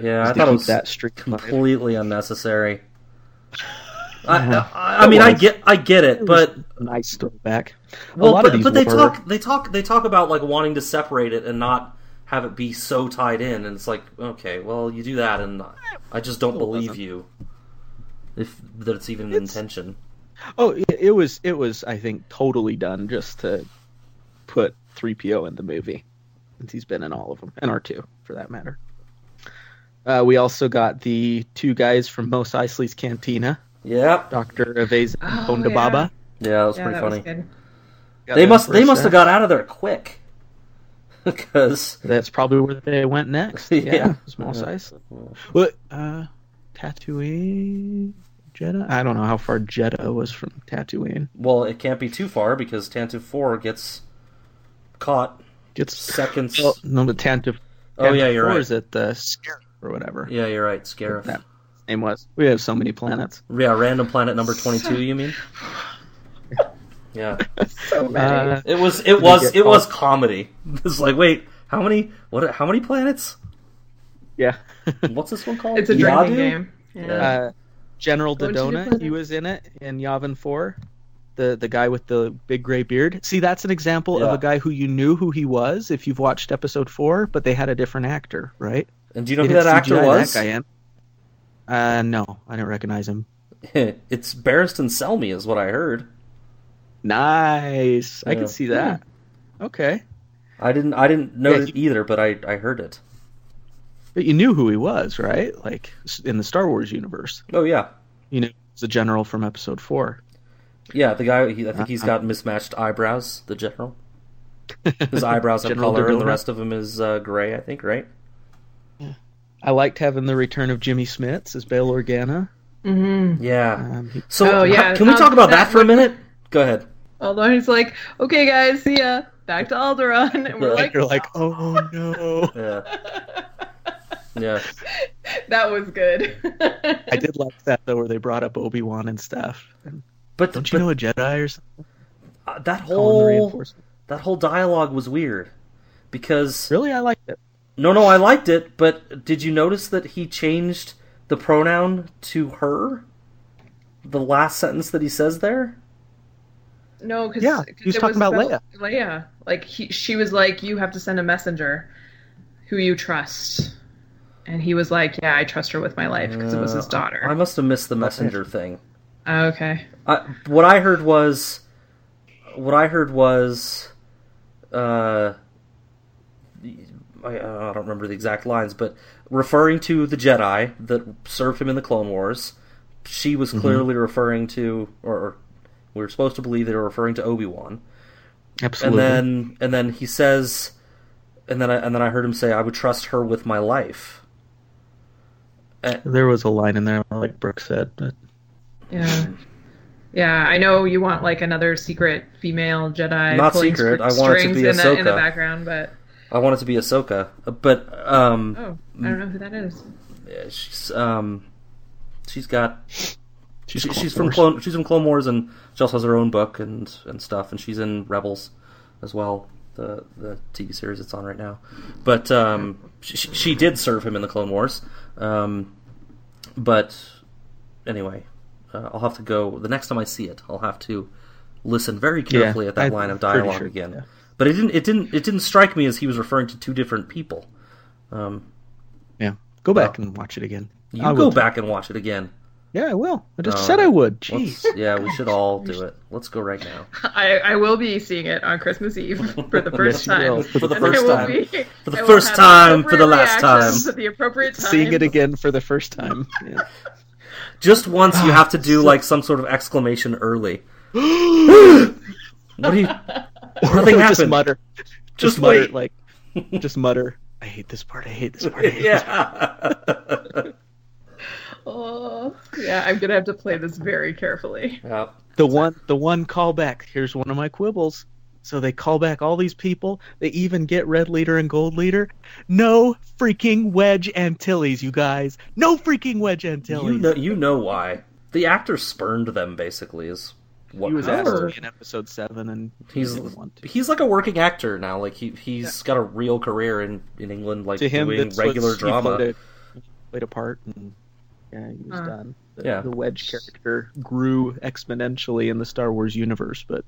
Yeah, I thought it was that streak alive. completely unnecessary. I, I, I mean, It I get, I get it, It was but nice throwback. a well, lot but, of these but they were. talk, they talk, they talk about like wanting to separate it and not have it be so tied in, and it's like, okay, well, you do that, and I just don't believe you if that it's even It's- intention. Oh, it, it was it was I think totally done just to put 3PO in the movie. Since he's been in all of them, and R2 for that matter. Uh, we also got the two guys from Mos Eisley's Cantina, Yeah, Dr. Evazan and Oh, yeah. Baba. yeah, that was Yeah, pretty that funny. was They must, they must have got out of there quick because That's probably where they went next. Yeah. Yeah, it's Mos Yeah. Eisley. What? Uh, Tatooine, Jedha. I don't know how far Jedha was from Tatooine. well, it can't be too far because Tantive Four gets caught Gets seconds. well, no, the Tantive. oh yeah, you're right. Is it the Scarif or whatever? Yeah, you're right. Scarif. That name was. We have so many planets. Yeah, random planet number twenty-two. You mean? Yeah, So many. Uh, it was. It was. get It was comedy. It's like, wait, how many? What? How many planets? yeah. What's this one called? it's a Yadu? drinking game. Yeah. uh, General Dodonna, he was in it in Yavin Four. The the guy with the big gray beard. See, that's an example of a guy who you knew who he was if you've watched episode four, but they had a different actor, right? And do you know They who that didn't actor CGI was? That guy in. Uh, no, I didn't recognize him. it's Barristan Selmy, is what I heard. Nice. I can see that. Okay. I didn't. I didn't know Yeah, it he- either, but I I heard it. But you knew who he was, right? Like in the Star Wars universe. Oh yeah, You know, he's the general from episode four. yeah. The guy. He, I think he's Uh-huh. got mismatched eyebrows. The general. His eyebrows are General color, and the rest of him is uh, gray. I think, right? I liked having the return of Jimmy Smits as Bail Organa. hmm Yeah. Um, he- So Oh, yeah, can we um, talk about that that for a minute? Go ahead. Although he's like, okay, guys, see ya. Back to Alderaan. And we're Yeah. like, you're like, oh no. Yeah. Yeah. that was good. I did like that though, where they brought up Obi Wan and stuff. And But don't you but, know a Jedi or something? uh, that whole that whole dialogue was weird because Really, I liked it. no, no, I liked it. But did you notice that he changed the pronoun to her? The last sentence that he says there. No, because Yeah, he was talking about Leia. Leia, like he, she was like, "You have to send a messenger, who you trust," and he was like, "Yeah, I trust her with my life because it was his Uh, daughter." I must have missed the messenger thing. Oh, okay. I, what I heard was, what I heard was, uh, I, I don't remember the exact lines, but referring to the Jedi that served him in the Clone Wars, she was clearly referring to, or, or we were supposed to believe they were referring to Obi Wan, Absolutely. and then and then he says, and then I, and then I heard him say, "I would trust her with my life." There was a line in there, like Brooke said, but Yeah. Yeah, I know you want like another secret female Jedi. Not secret, I want it to strings be in the, in the background, but I want it to be Ahsoka, but um, oh, I don't know who that is. Yeah, she's um she's got she's, she, she's from Clone she's from Clone Wars and she also has her own book and and stuff and she's in Rebels as well the the TV series it's on right now but um she, she she did serve him in the Clone Wars um but anyway uh, I'll have to go. The next time I see it I'll have to listen very carefully Yeah, at that I'm line of dialogue sure, again. yeah. but it didn't it didn't it didn't strike me as he was referring to two different people. Um Yeah, go back Well, and watch it again. you I go back and watch it again Yeah, I will. I just Oh, said I would. Jeez. yeah, we should all do it. Let's go right now. I, I will be seeing it on Christmas Eve for the first Yes, you time. will. For the first time. be- For the first time, for the last time. At the appropriate time. Seeing it again for the first time. Yeah. Just once, Ah, you have to do like some sort of exclamation early. what do you? Nothing Or Just mutter. Just, Just mutter wait. like. Just mutter. I hate this part. I hate this part. I hate this part. Yeah. Oh, yeah, I'm gonna have to play this very carefully. yeah. The one. The one callback. Here's one of my quibbles. So they call back all these people. They even get Red Leader and Gold Leader. No freaking Wedge Antilles, you guys. No freaking Wedge Antilles. You know, you know why. The actor spurned them, basically, is what he was happened. asked to be in episode seven, and he He's didn't want to. he's like a working actor now. Like he he's got a real career in, in England, like to him, doing that's regular what's- he drama. played a, played a part, and yeah, he was Huh. done. The, Yeah. the Wedge character grew exponentially in the Star Wars universe, but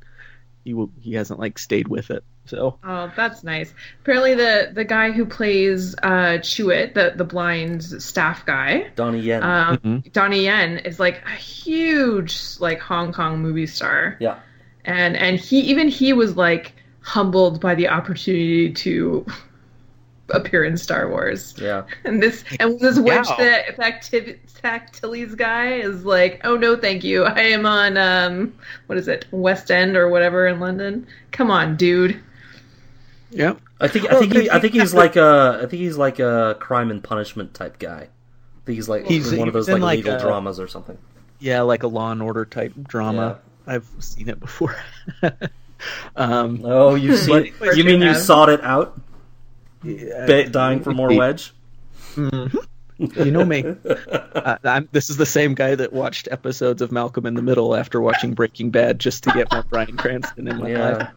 he will, he hasn't like stayed with it. So Oh, that's nice. Apparently, the the guy who plays uh, Chirrut, the the blind staff guy, Donnie Yen. um, Mhm. Donnie Yen, is like a huge like Hong Kong movie star, yeah, and and he even he was like humbled by the opportunity to appear in Star Wars. yeah. And this and this Wedge Wow. the Factiv- Factiles guy is like, oh no, thank you. I am on um, what is it, West End or whatever in London. Come on, dude. yeah, I think I think he, 'cause I think he's like a I think he's like a crime and punishment type guy. I think he's like He's- one he of those like, like, legal a- dramas or something. yeah, like a Law and Order type drama. I've seen it before. um, Oh, you've seen? But- you mean you Yeah. sought it out? Yeah, Ba- dying for more wedge? you know me. Uh, I'm, this is the same guy that watched episodes of Malcolm in the Middle after watching Breaking Bad just to get more Bryan Cranston in my Yeah.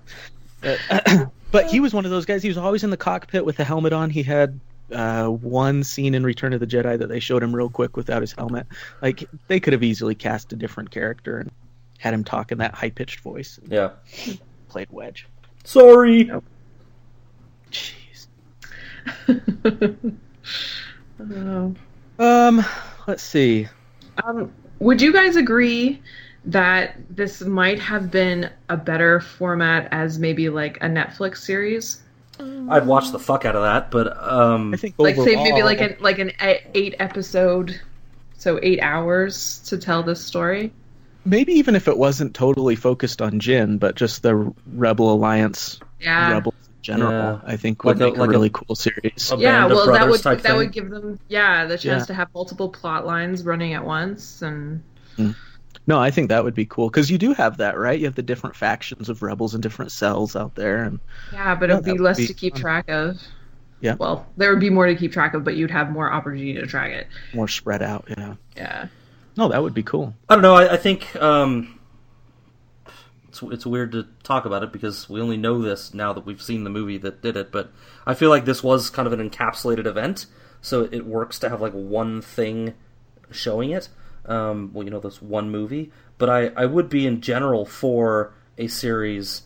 life. But, but he was one of those guys. He was always in the cockpit with the helmet on. He had uh, one scene in Return of the Jedi that they showed him real quick without his helmet. Like they could have easily cast a different character and had him talk in that high pitched voice. Yeah. played Wedge. Sorry. Nope. Jeez. Um, let's see. Um, would you guys agree that this might have been a better format as maybe like a Netflix series? I'd watch the fuck out of that, but um, I think Like say maybe like an like an e- eight episode, so eight hours to tell this story. maybe even if it wasn't totally focused on Jyn, but just the Rebel Alliance Yeah. rebels in general, Yeah. I think would Like a- make a, like a- really cool series. a yeah, well, that would that thing. would give them yeah the chance Yeah. to have multiple plot lines running at once, and No, I think that would be cool because you do have that, right? You have the different factions of rebels and different cells out there, and yeah, but Yeah, it would be less be to keep fun. track of. Yeah. Well, there would be more to keep track of, but you'd have more opportunity to track it. more spread out. Yeah. Yeah. No, that would be cool. I don't know. I, I think um, it's it's weird to talk about it because we only know this now that we've seen the movie that did it. But I feel like this was kind of an encapsulated event, so it works to have like one thing showing it. Um, well, you know, this one movie. But I I would be in general for a series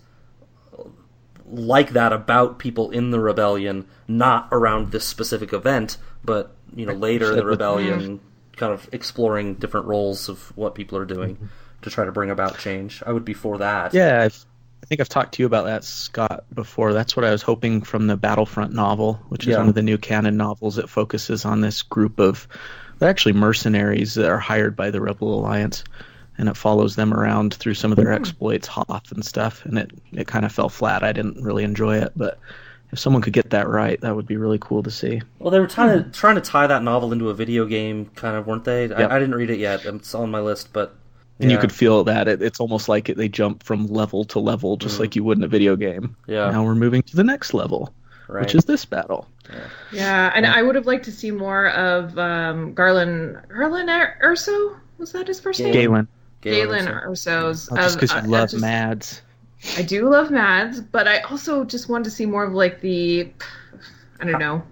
like that about people in the rebellion, not around this specific event, but you know later the rebellion, kind of exploring different roles of what people are doing to try to bring about change. I would be for that. Yeah, I've, I think I've talked to you about that, Scott, before. That's what I was hoping from the Battlefront novel, which is Yeah. one of the new canon novels that focuses on this group of, they're actually mercenaries that are hired by the Rebel Alliance, and it follows them around through some of their exploits, Hoth and stuff. And it it kind of fell flat. I didn't really enjoy it, but if someone could get that right, that would be really cool to see. Well, they were trying to trying to tie that novel into a video game, kind of, weren't they? Yep. I, I didn't read it yet. It's on my list, but And you could feel that it, it's almost like it, they jump from level to level, just like you would in a video game. Yeah. Now we're moving to the next level, right. which is this battle. Yeah, and I would have liked to see more of um, Garland. Garland Ur- Erso was that his first name? Galen. Galen Galen Erso's. Oh, just of- because uh, you love just- Mads. I do love Mads, but I also just wanted to see more of like the, I don't know,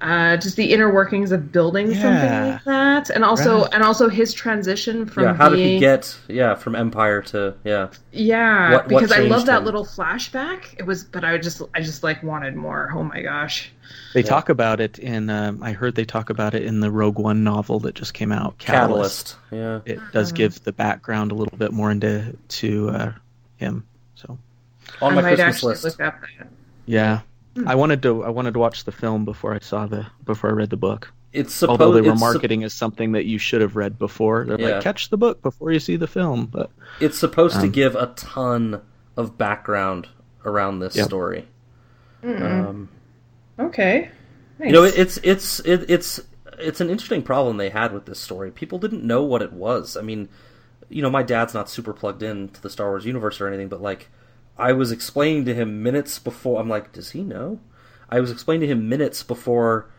uh, just the inner workings of building Yeah. something like that, and also Right. and also his transition from yeah, how did he get yeah from Empire to yeah yeah what- what because I love that little flashback. It was, but I just I just like wanted more. Oh my gosh. They talk about it in. Um, I heard they talk about it in the Rogue One novel that just came out. Catalyst, yeah It does give the background a little bit more into to uh, him. So on I my might Christmas list. look up I wanted to. I wanted to watch the film before I saw the before I read the book. It's supposed Although they were it's, sup- marketing as something that you should have read before. They're Yeah. like, catch the book before you see the film. But it's supposed to Um, give a ton of background around this Yep. story. Um, Okay. Nice. you know, it, it's it's it, it's it's an interesting problem they had with this story. People didn't know what it was. I mean, you know, my dad's not super plugged in to the Star Wars universe or anything, but like, I was explaining to him minutes before. I'm like, does he know? I was explaining to him minutes before,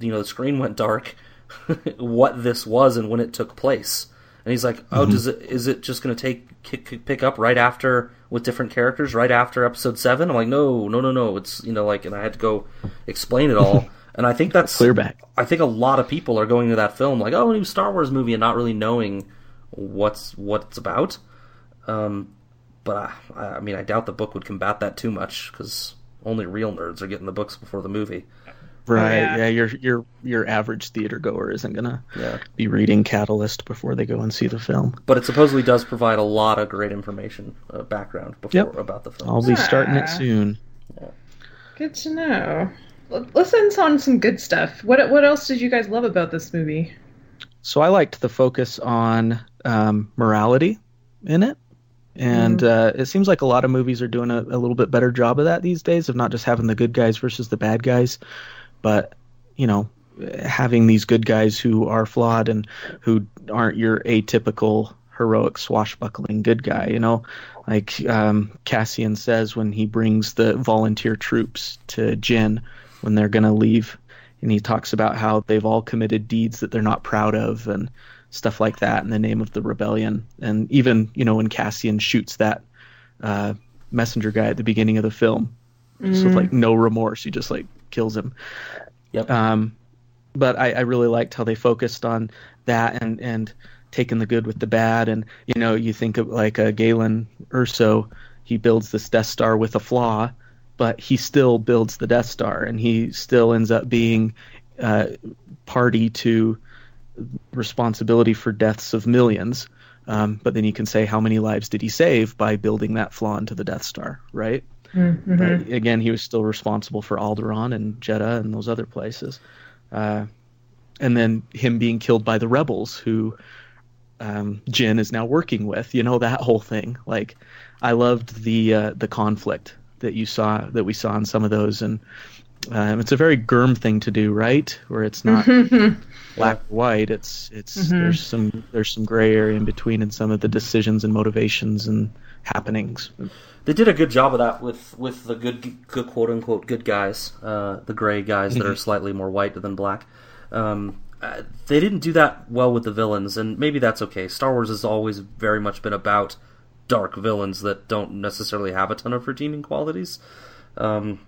you know, the screen went dark, what this was and when it took place. And he's like, "Oh, does it? Is it just going to take kick, pick up right after with different characters right after episode seven? I'm like, "No, no, no, no. It's you know like," and I had to go explain it all. and I think that's Clear back. I think a lot of people are going to that film like, "Oh, a new Star Wars movie," and not really knowing what's what it's about. Um, but I, I mean, I doubt the book would combat that too much because only real nerds are getting the books before the movie. Right. yeah. yeah. Your your your average theater goer isn't gonna Yeah. be reading Catalyst before they go and see the film. But it supposedly does provide a lot of great information, uh, background before Yep. about the film. I'll be starting Ah. it soon. Good to know. L- Let's end on some good stuff. What what else did you guys love about this movie? So I liked the focus on um, morality in it. And uh, it seems like a lot of movies are doing a, a little bit better job of that these days, of not just having the good guys versus the bad guys, but you know, having these good guys who are flawed and who aren't your atypical heroic swashbuckling good guy. You know, like um, Cassian says when he brings the volunteer troops to Jyn when they're gonna leave, and he talks about how they've all committed deeds that they're not proud of and stuff like that in the name of the rebellion. And even you know when Cassian shoots that uh, messenger guy at the beginning of the film, with like no remorse, he just like kills him. Yep. Um, but I, I really liked how they focused on that and and taking the good with the bad. And you know, you think of like uh, Galen Erso, he builds this Death Star with a flaw, but he still builds the Death Star, and he still ends up being uh, party to responsibility for deaths of millions. Um, but then you can say how many lives did he save by building that flaw into the Death Star, right? But again, he was still responsible for Alderaan and Jedha and those other places. Uh, and then him being killed by the rebels, who um, Jyn is now working with. You know that whole thing. Like, I loved the uh, the conflict that you saw that we saw in some of those, and um, it's a very Gurm thing to do, right? Where it's not black or white. It's it's there's some there's some gray area in between in some of the decisions and motivations and happenings. They did a good job of that with with the good, good quote unquote good guys, uh, the gray guys that are slightly more white than black. Um, uh, they didn't do that well with the villains, and maybe that's okay. Star Wars has always very much been about dark villains that don't necessarily have a ton of redeeming qualities. Um,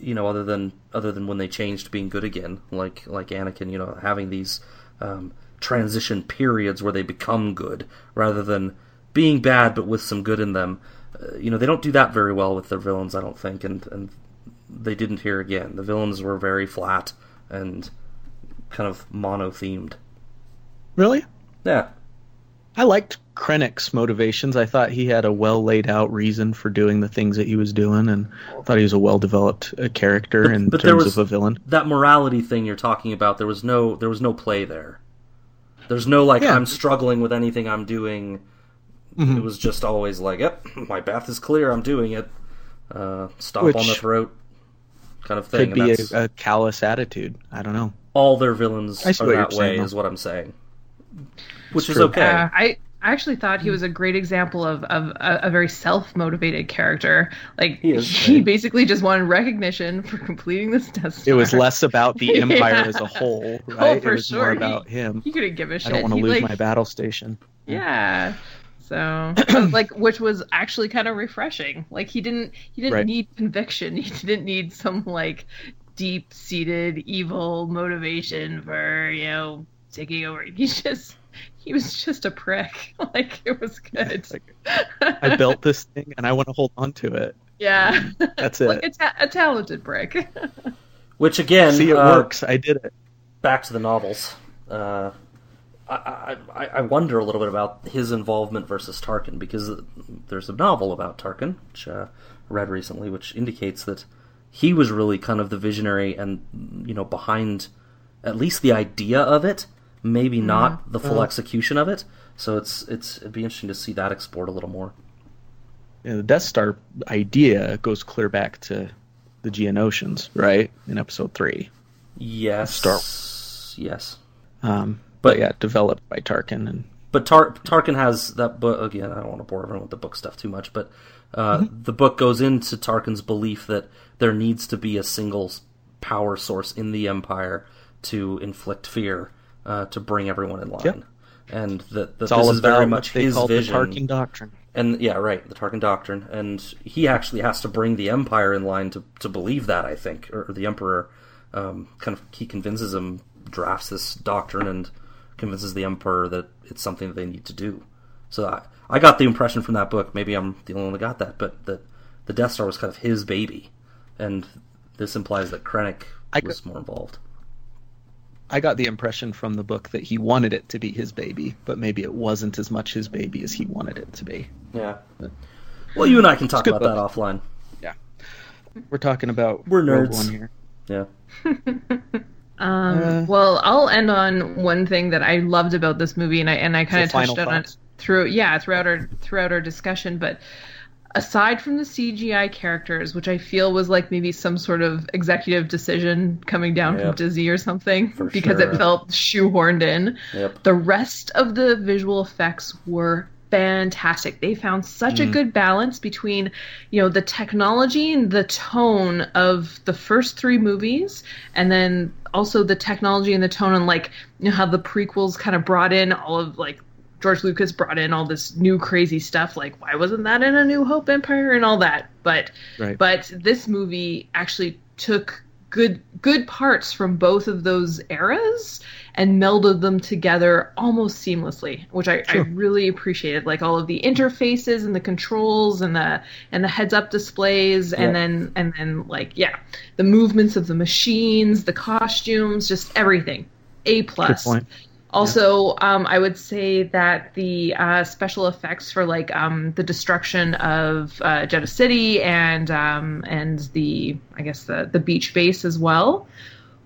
you know, other than other than when they changed to being good again, like like Anakin, you know, having these um, transition periods where they become good rather than being bad but with some good in them. Uh, you know, they don't do that very well with their villains, I don't think, and and they didn't here again. The villains were very flat and kind of mono themed. Really? Yeah, I liked Krennic's motivations. I thought he had a well laid out reason for doing the things that he was doing, and I thought he was a well developed uh, character But- in but there terms was- of a villain. that morality thing you're talking about, there was no there was no play there. There's no like Yeah. I'm struggling with anything I'm doing. Mm-hmm. It was just always like, yep, my path is clear. I'm doing it. Uh, stomp Which on the throat, kind of thing. Could be that's a, a callous attitude. I don't know. all their villains are that way. Is what I'm saying. Which is true. okay. Uh, I I actually thought he was a great example of, of a, a very self motivated character. Like He is, he right? basically just wanted recognition for completing this Death Star. It was less about the empire Yeah. as a whole, right? Oh, it for was more sure. He- about him. He couldn't give a shit. I don't want to lose like, my battle station. Yeah. So like which was actually kind of refreshing. Like he didn't he didn't Right. need conviction. He didn't need some like deep seated evil motivation for, you know, taking over. He just he was just a prick. Like it was good. Like, I built this thing and I want to hold on to it. yeah. That's it. like a, ta- a talented prick. Which again, See, it uh, works. I did it. back to the novels. Uh, I, I, I wonder a little bit about his involvement versus Tarkin because there's a novel about Tarkin, which uh, I read recently, which indicates that he was really kind of the visionary and you know behind at least the idea of it, maybe not the full execution of it. So it's it's it'd be interesting to see that explored a little more. You know, the Death Star idea goes clear back to the Geonosians, right? In Episode three. Yes, Star- Yes, Um, But- but yeah, developed by Tarkin and but Tar- Tarkin has that book again. I don't want to bore everyone with the book stuff too much, but uh, the book goes into Tarkin's belief that there needs to be a single power source in the Empire to inflict fear, uh, to bring everyone in line, Yep. and that, that this all is very much his vision. the Tarkin doctrine. And yeah, right, the Tarkin doctrine, and he actually has to bring the Empire in line to to believe that. I think, or, the Emperor, um, kind of, he convinces him, drafts this doctrine, and convinces the Emperor that it's something that they need to do. So I, I got the impression from that book. Maybe I'm the only one that got that, but that the Death Star was kind of his baby, and this implies that Krennic I was more involved. I got the impression from the book that he wanted it to be his baby, but maybe it wasn't as much his baby as he wanted it to be. Yeah. Well, you and I can talk good about that offline. Yeah. We're talking about We're Rogue nerds. One here. Yeah. Um, Uh, well, I'll end on one thing that I loved about this movie, and I and I kind of touched on it through yeah throughout our throughout our discussion. But aside from the CGI characters, which I feel was like maybe some sort of executive decision coming down Yeah. from Disney or something, For because sure. it felt shoehorned in. Yep. The rest of the visual effects were fantastic. They found such a mm-hmm. good balance between, you know, the technology and the tone of the first three movies, and then also the technology and the tone and like you know how the prequels kind of brought in all of like George Lucas brought in all this new crazy stuff. Like, why wasn't that in A New Hope Empire and all that? But Right. but this movie actually took good good parts from both of those eras and melded them together almost seamlessly, which I, I really appreciated. Like all of the interfaces and the controls and the and the heads up displays and then and then like yeah, the movements of the machines, the costumes, just everything. A plus. Also, um, I would say that the uh, special effects for like um, the destruction of uh, Jedha City and um, and the I guess the the beach base as well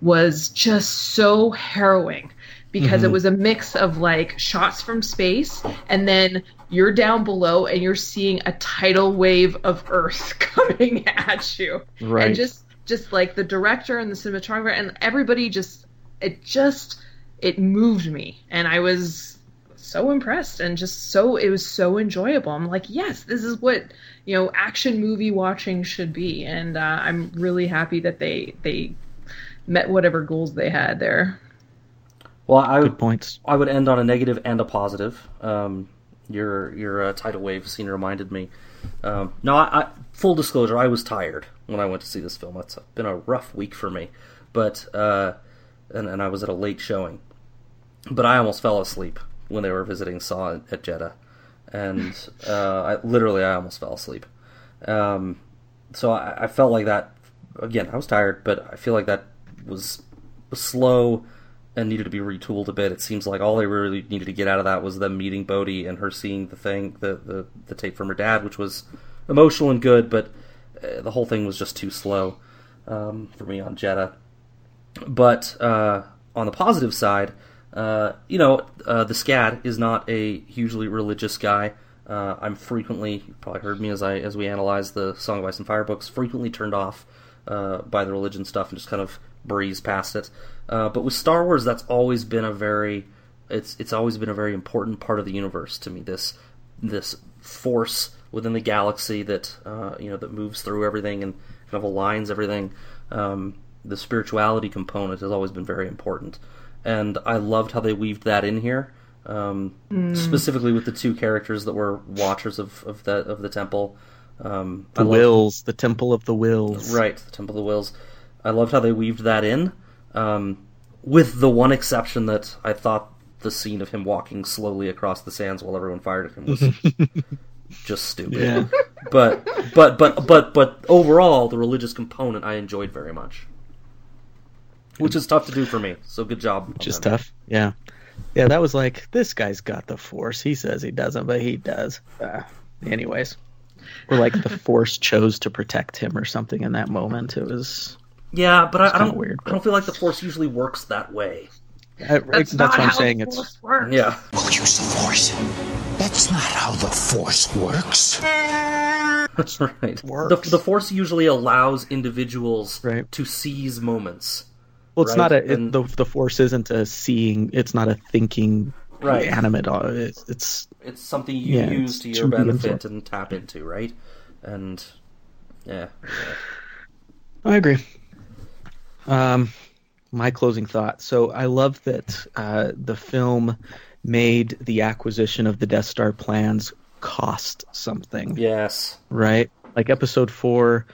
was just so harrowing because it was a mix of like shots from space and then you're down below and you're seeing a tidal wave of Earth coming at you. Right. and just just like the director and the cinematographer and everybody just it just it moved me and i was so impressed and just so it was so enjoyable i'm like yes this is what you know action movie watching should be and uh, i'm really happy that they they met whatever goals they had there Well, I would Good points. I would end on a negative and a positive. Um, your your uh, tidal wave scene reminded me. Um, no, I, I, full disclosure, I was tired when I went to see this film. It's been a rough week for me, but uh, and and I was at a late showing, but I almost fell asleep when they were visiting Saw at Jedha, and uh, I literally I almost fell asleep. Um, so I, I felt like that. Again, I was tired, but I feel like that was slow and needed to be retooled a bit. It seems like all they really needed to get out of that was them meeting Bodhi and her seeing the thing, the the, the tape from her dad, which was emotional and good, but uh, the whole thing was just too slow um, for me on Jedha. But uh, on the positive side, uh, you know, uh, the SCAD is not a hugely religious guy. Uh, I'm frequently, you probably heard me as I as we analyze the Song of Ice and Fire books, frequently turned off uh, by the religion stuff and just kind of breeze past it. Uh, but with Star Wars, that's always been a very it's it's always been a very important part of the universe to me. This this force within the galaxy that uh, you know that moves through everything and kind of aligns everything. Um, the spirituality component has always been very important, and I loved how they weaved that in here. Um, Specifically with the two characters that were watchers of, of the of the temple. Um, I The loved- Whills, the Temple of the Whills. Right, the Temple of the Whills. I loved how they weaved that in, um, with the one exception that I thought the scene of him walking slowly across the sands while everyone fired at him was just stupid. Yeah. But but but but but overall, the religious component I enjoyed very much, which is tough to do for me. So good job. Which is on them. tough. Yeah. Yeah, that was like, this guy's got the Force. He says he doesn't, but he does. Ah, anyways. Or like the Force chose to protect him or something in that moment. It was. Yeah, but I, I don't. weird, I don't feel like the Force usually works that way. I- that's what I'm saying. It's works. Yeah. We'll use the Force. That's not how the Force works. That's right. The, Works. the Force usually allows individuals Right. to seize moments. Well, it's right, not a. it- the the Force isn't a seeing. It's not a thinking Right. animate. uh, It's, it's It's something you Yeah, use to your benefit and tap into, right? And yeah, I agree. Um, my closing thought. So I love that uh, the film made the acquisition of the Death Star plans cost something. yes, right? Like episode four,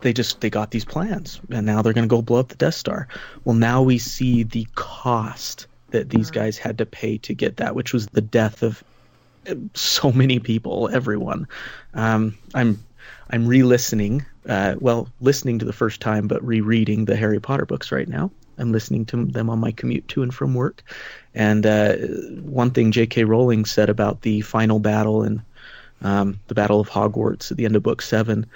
they just they got these plans, and now they're going to go blow up the Death Star. Well, now we see the cost that these guys had to pay to get that, which was the death of uh, so many people, everyone. Um, I'm I'm re-listening, uh, well, listening to the first time, but rereading the Harry Potter books right now. I'm listening to them on my commute to and from work. And uh, one thing J.K. Rowling said about the final battle and um, the Battle of Hogwarts at the end of Book Seven.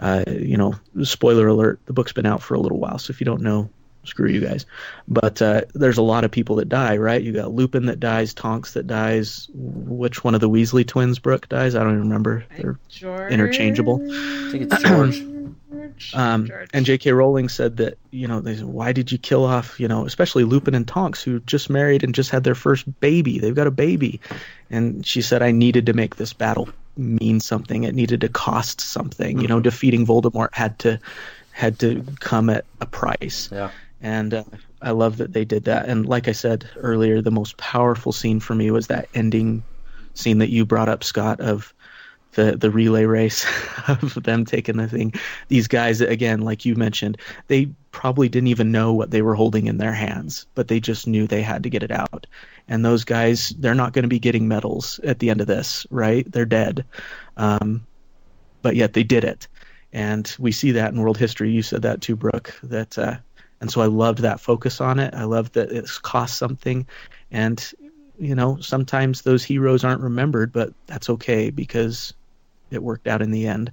Uh, you know, spoiler alert: the book's been out for a little while, so if you don't know, screw you guys. But uh, there's a lot of people that die, right? You got Lupin that dies, Tonks that dies. Which one of the Weasley twins, Brooke, dies? I don't even remember. They're George. interchangeable. I think it's George. Um, George. and J.K. Rowling said that you know, they said, why did you kill off you know, especially Lupin and Tonks who just married and just had their first baby. They've got a baby, and she said I needed to make this battle mean something. It needed to cost something. You know, defeating Voldemort had to had to come at a price. Yeah, And uh, I love that they did that. And like I said earlier, the most powerful scene for me was that ending scene that you brought up, Scott, of the the relay race of them taking the thing. These guys, again, like you mentioned, they probably didn't even know what they were holding in their hands, but they just knew they had to get it out. And those guys, they're not going to be getting medals at the end of this, right? They're dead. Um, but yet they did it. And we see that in world history. You said that too, Brooke. That uh, and so I loved that focus on it. I loved that it's cost something, and you know sometimes those heroes aren't remembered, but that's okay because it worked out in the end.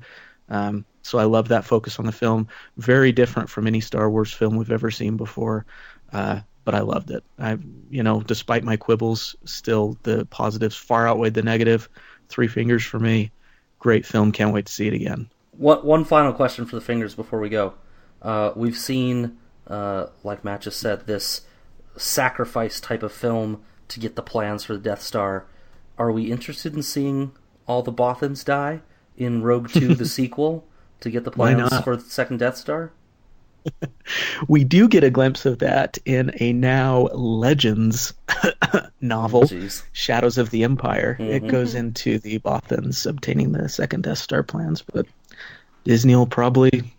Um, so I love that focus on the film. Very different from any Star Wars film we've ever seen before, uh, but I loved it. I, you know, despite my quibbles, still the positives far outweighed the negative. Three fingers for me. Great film. Can't wait to see it again. One one final question for the fingers before we go. Uh, we've seen, uh, like Matt just said, this sacrifice type of film to get the plans for the Death Star. Are we interested in seeing all the Bothans die in Rogue Two, the sequel, to get the plans for the second Death Star? We do get a glimpse of that in a now Legends novel, Jeez. Shadows of the Empire. Mhm. It goes into the Bothans obtaining the second Death Star plans, but Disney will probably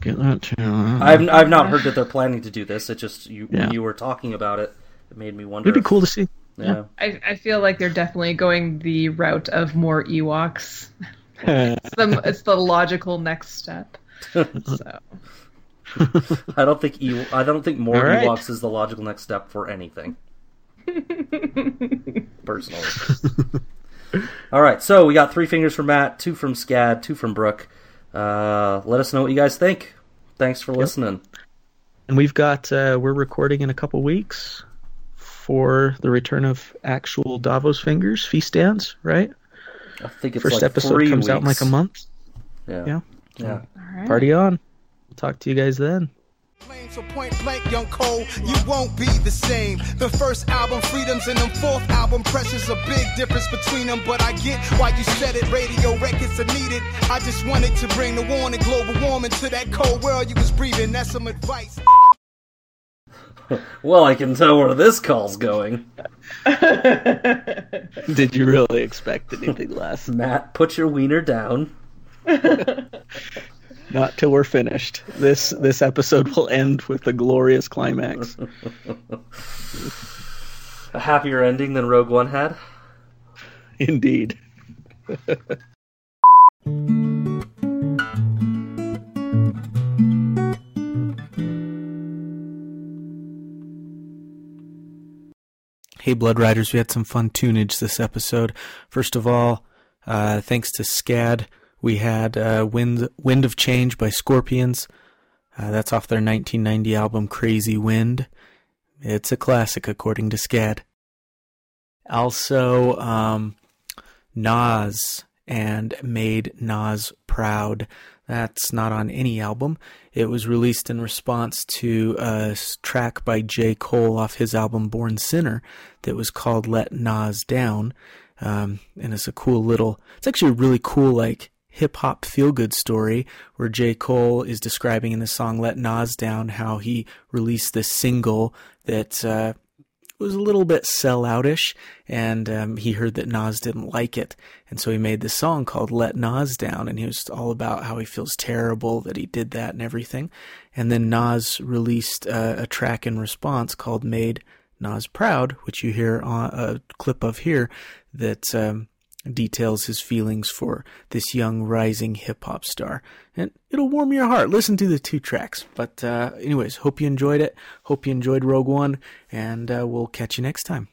get that too. I've I've not heard that they're planning to do this. It just you Yeah. when you were talking about it, it made me wonder. It'd be cool to see. Yeah. I, I feel like they're definitely going the route of more Ewoks. It's the, it's the logical next step. So I don't think Ew- I don't think more All right. Ewoks is the logical next step for anything. Personally. All right, so we got three fingers from Matt, two from Scad, two from Brooke. Uh, let us know what you guys think. Thanks for listening. And we've got uh, we're recording in a couple weeks for the return of actual Davos fingers feast dance, right? I think it's First like episode three comes out in like a month. Yeah. Yeah. Yeah. all right. Party on. We'll talk to you guys then. So point blank, young Cole, you won't be the same. The first album, Freedoms, and them fourth album, Pressures, a big difference between them. But I get why you said it, radio records are needed. I just wanted to bring the warning, global warming to that cold world you was breathing. That's some advice. Well, I can tell where this call's going. Did you really expect anything less? Matt, put your wiener down. Not till we're finished. This this episode will end with the glorious climax. A happier ending than Rogue One had. Indeed. Hey, Blood Riders, we had some fun tunage this episode. First of all, uh, thanks to SCAD, we had uh, Wind, Wind of Change by Scorpions. Uh, that's off their 1990 album Crazy Wind. It's a classic, according to SCAD. Also, um, Nas and Made Nas Proud. That's not on any album. It was released in response to a track by J. Cole off his album Born Sinner that was called Let Nas Down. Um, and it's a cool little, it's actually a really cool, like, hip hop feel good story where J. Cole is describing in the song Let Nas Down how he released this single that, uh, was a little bit selloutish, and um, he heard that Nas didn't like it, and so he made this song called "Let Nas Down," and he was all about how he feels terrible that he did that and everything. And then Nas released uh, a track in response called "Made Nas Proud," which you hear on a clip of here, that. Um, details his feelings for this young rising hip hop star. And it'll warm your heart. Listen to the two tracks. But, uh, anyways, hope you enjoyed it. Hope you enjoyed Rogue One. And uh, we'll catch you next time.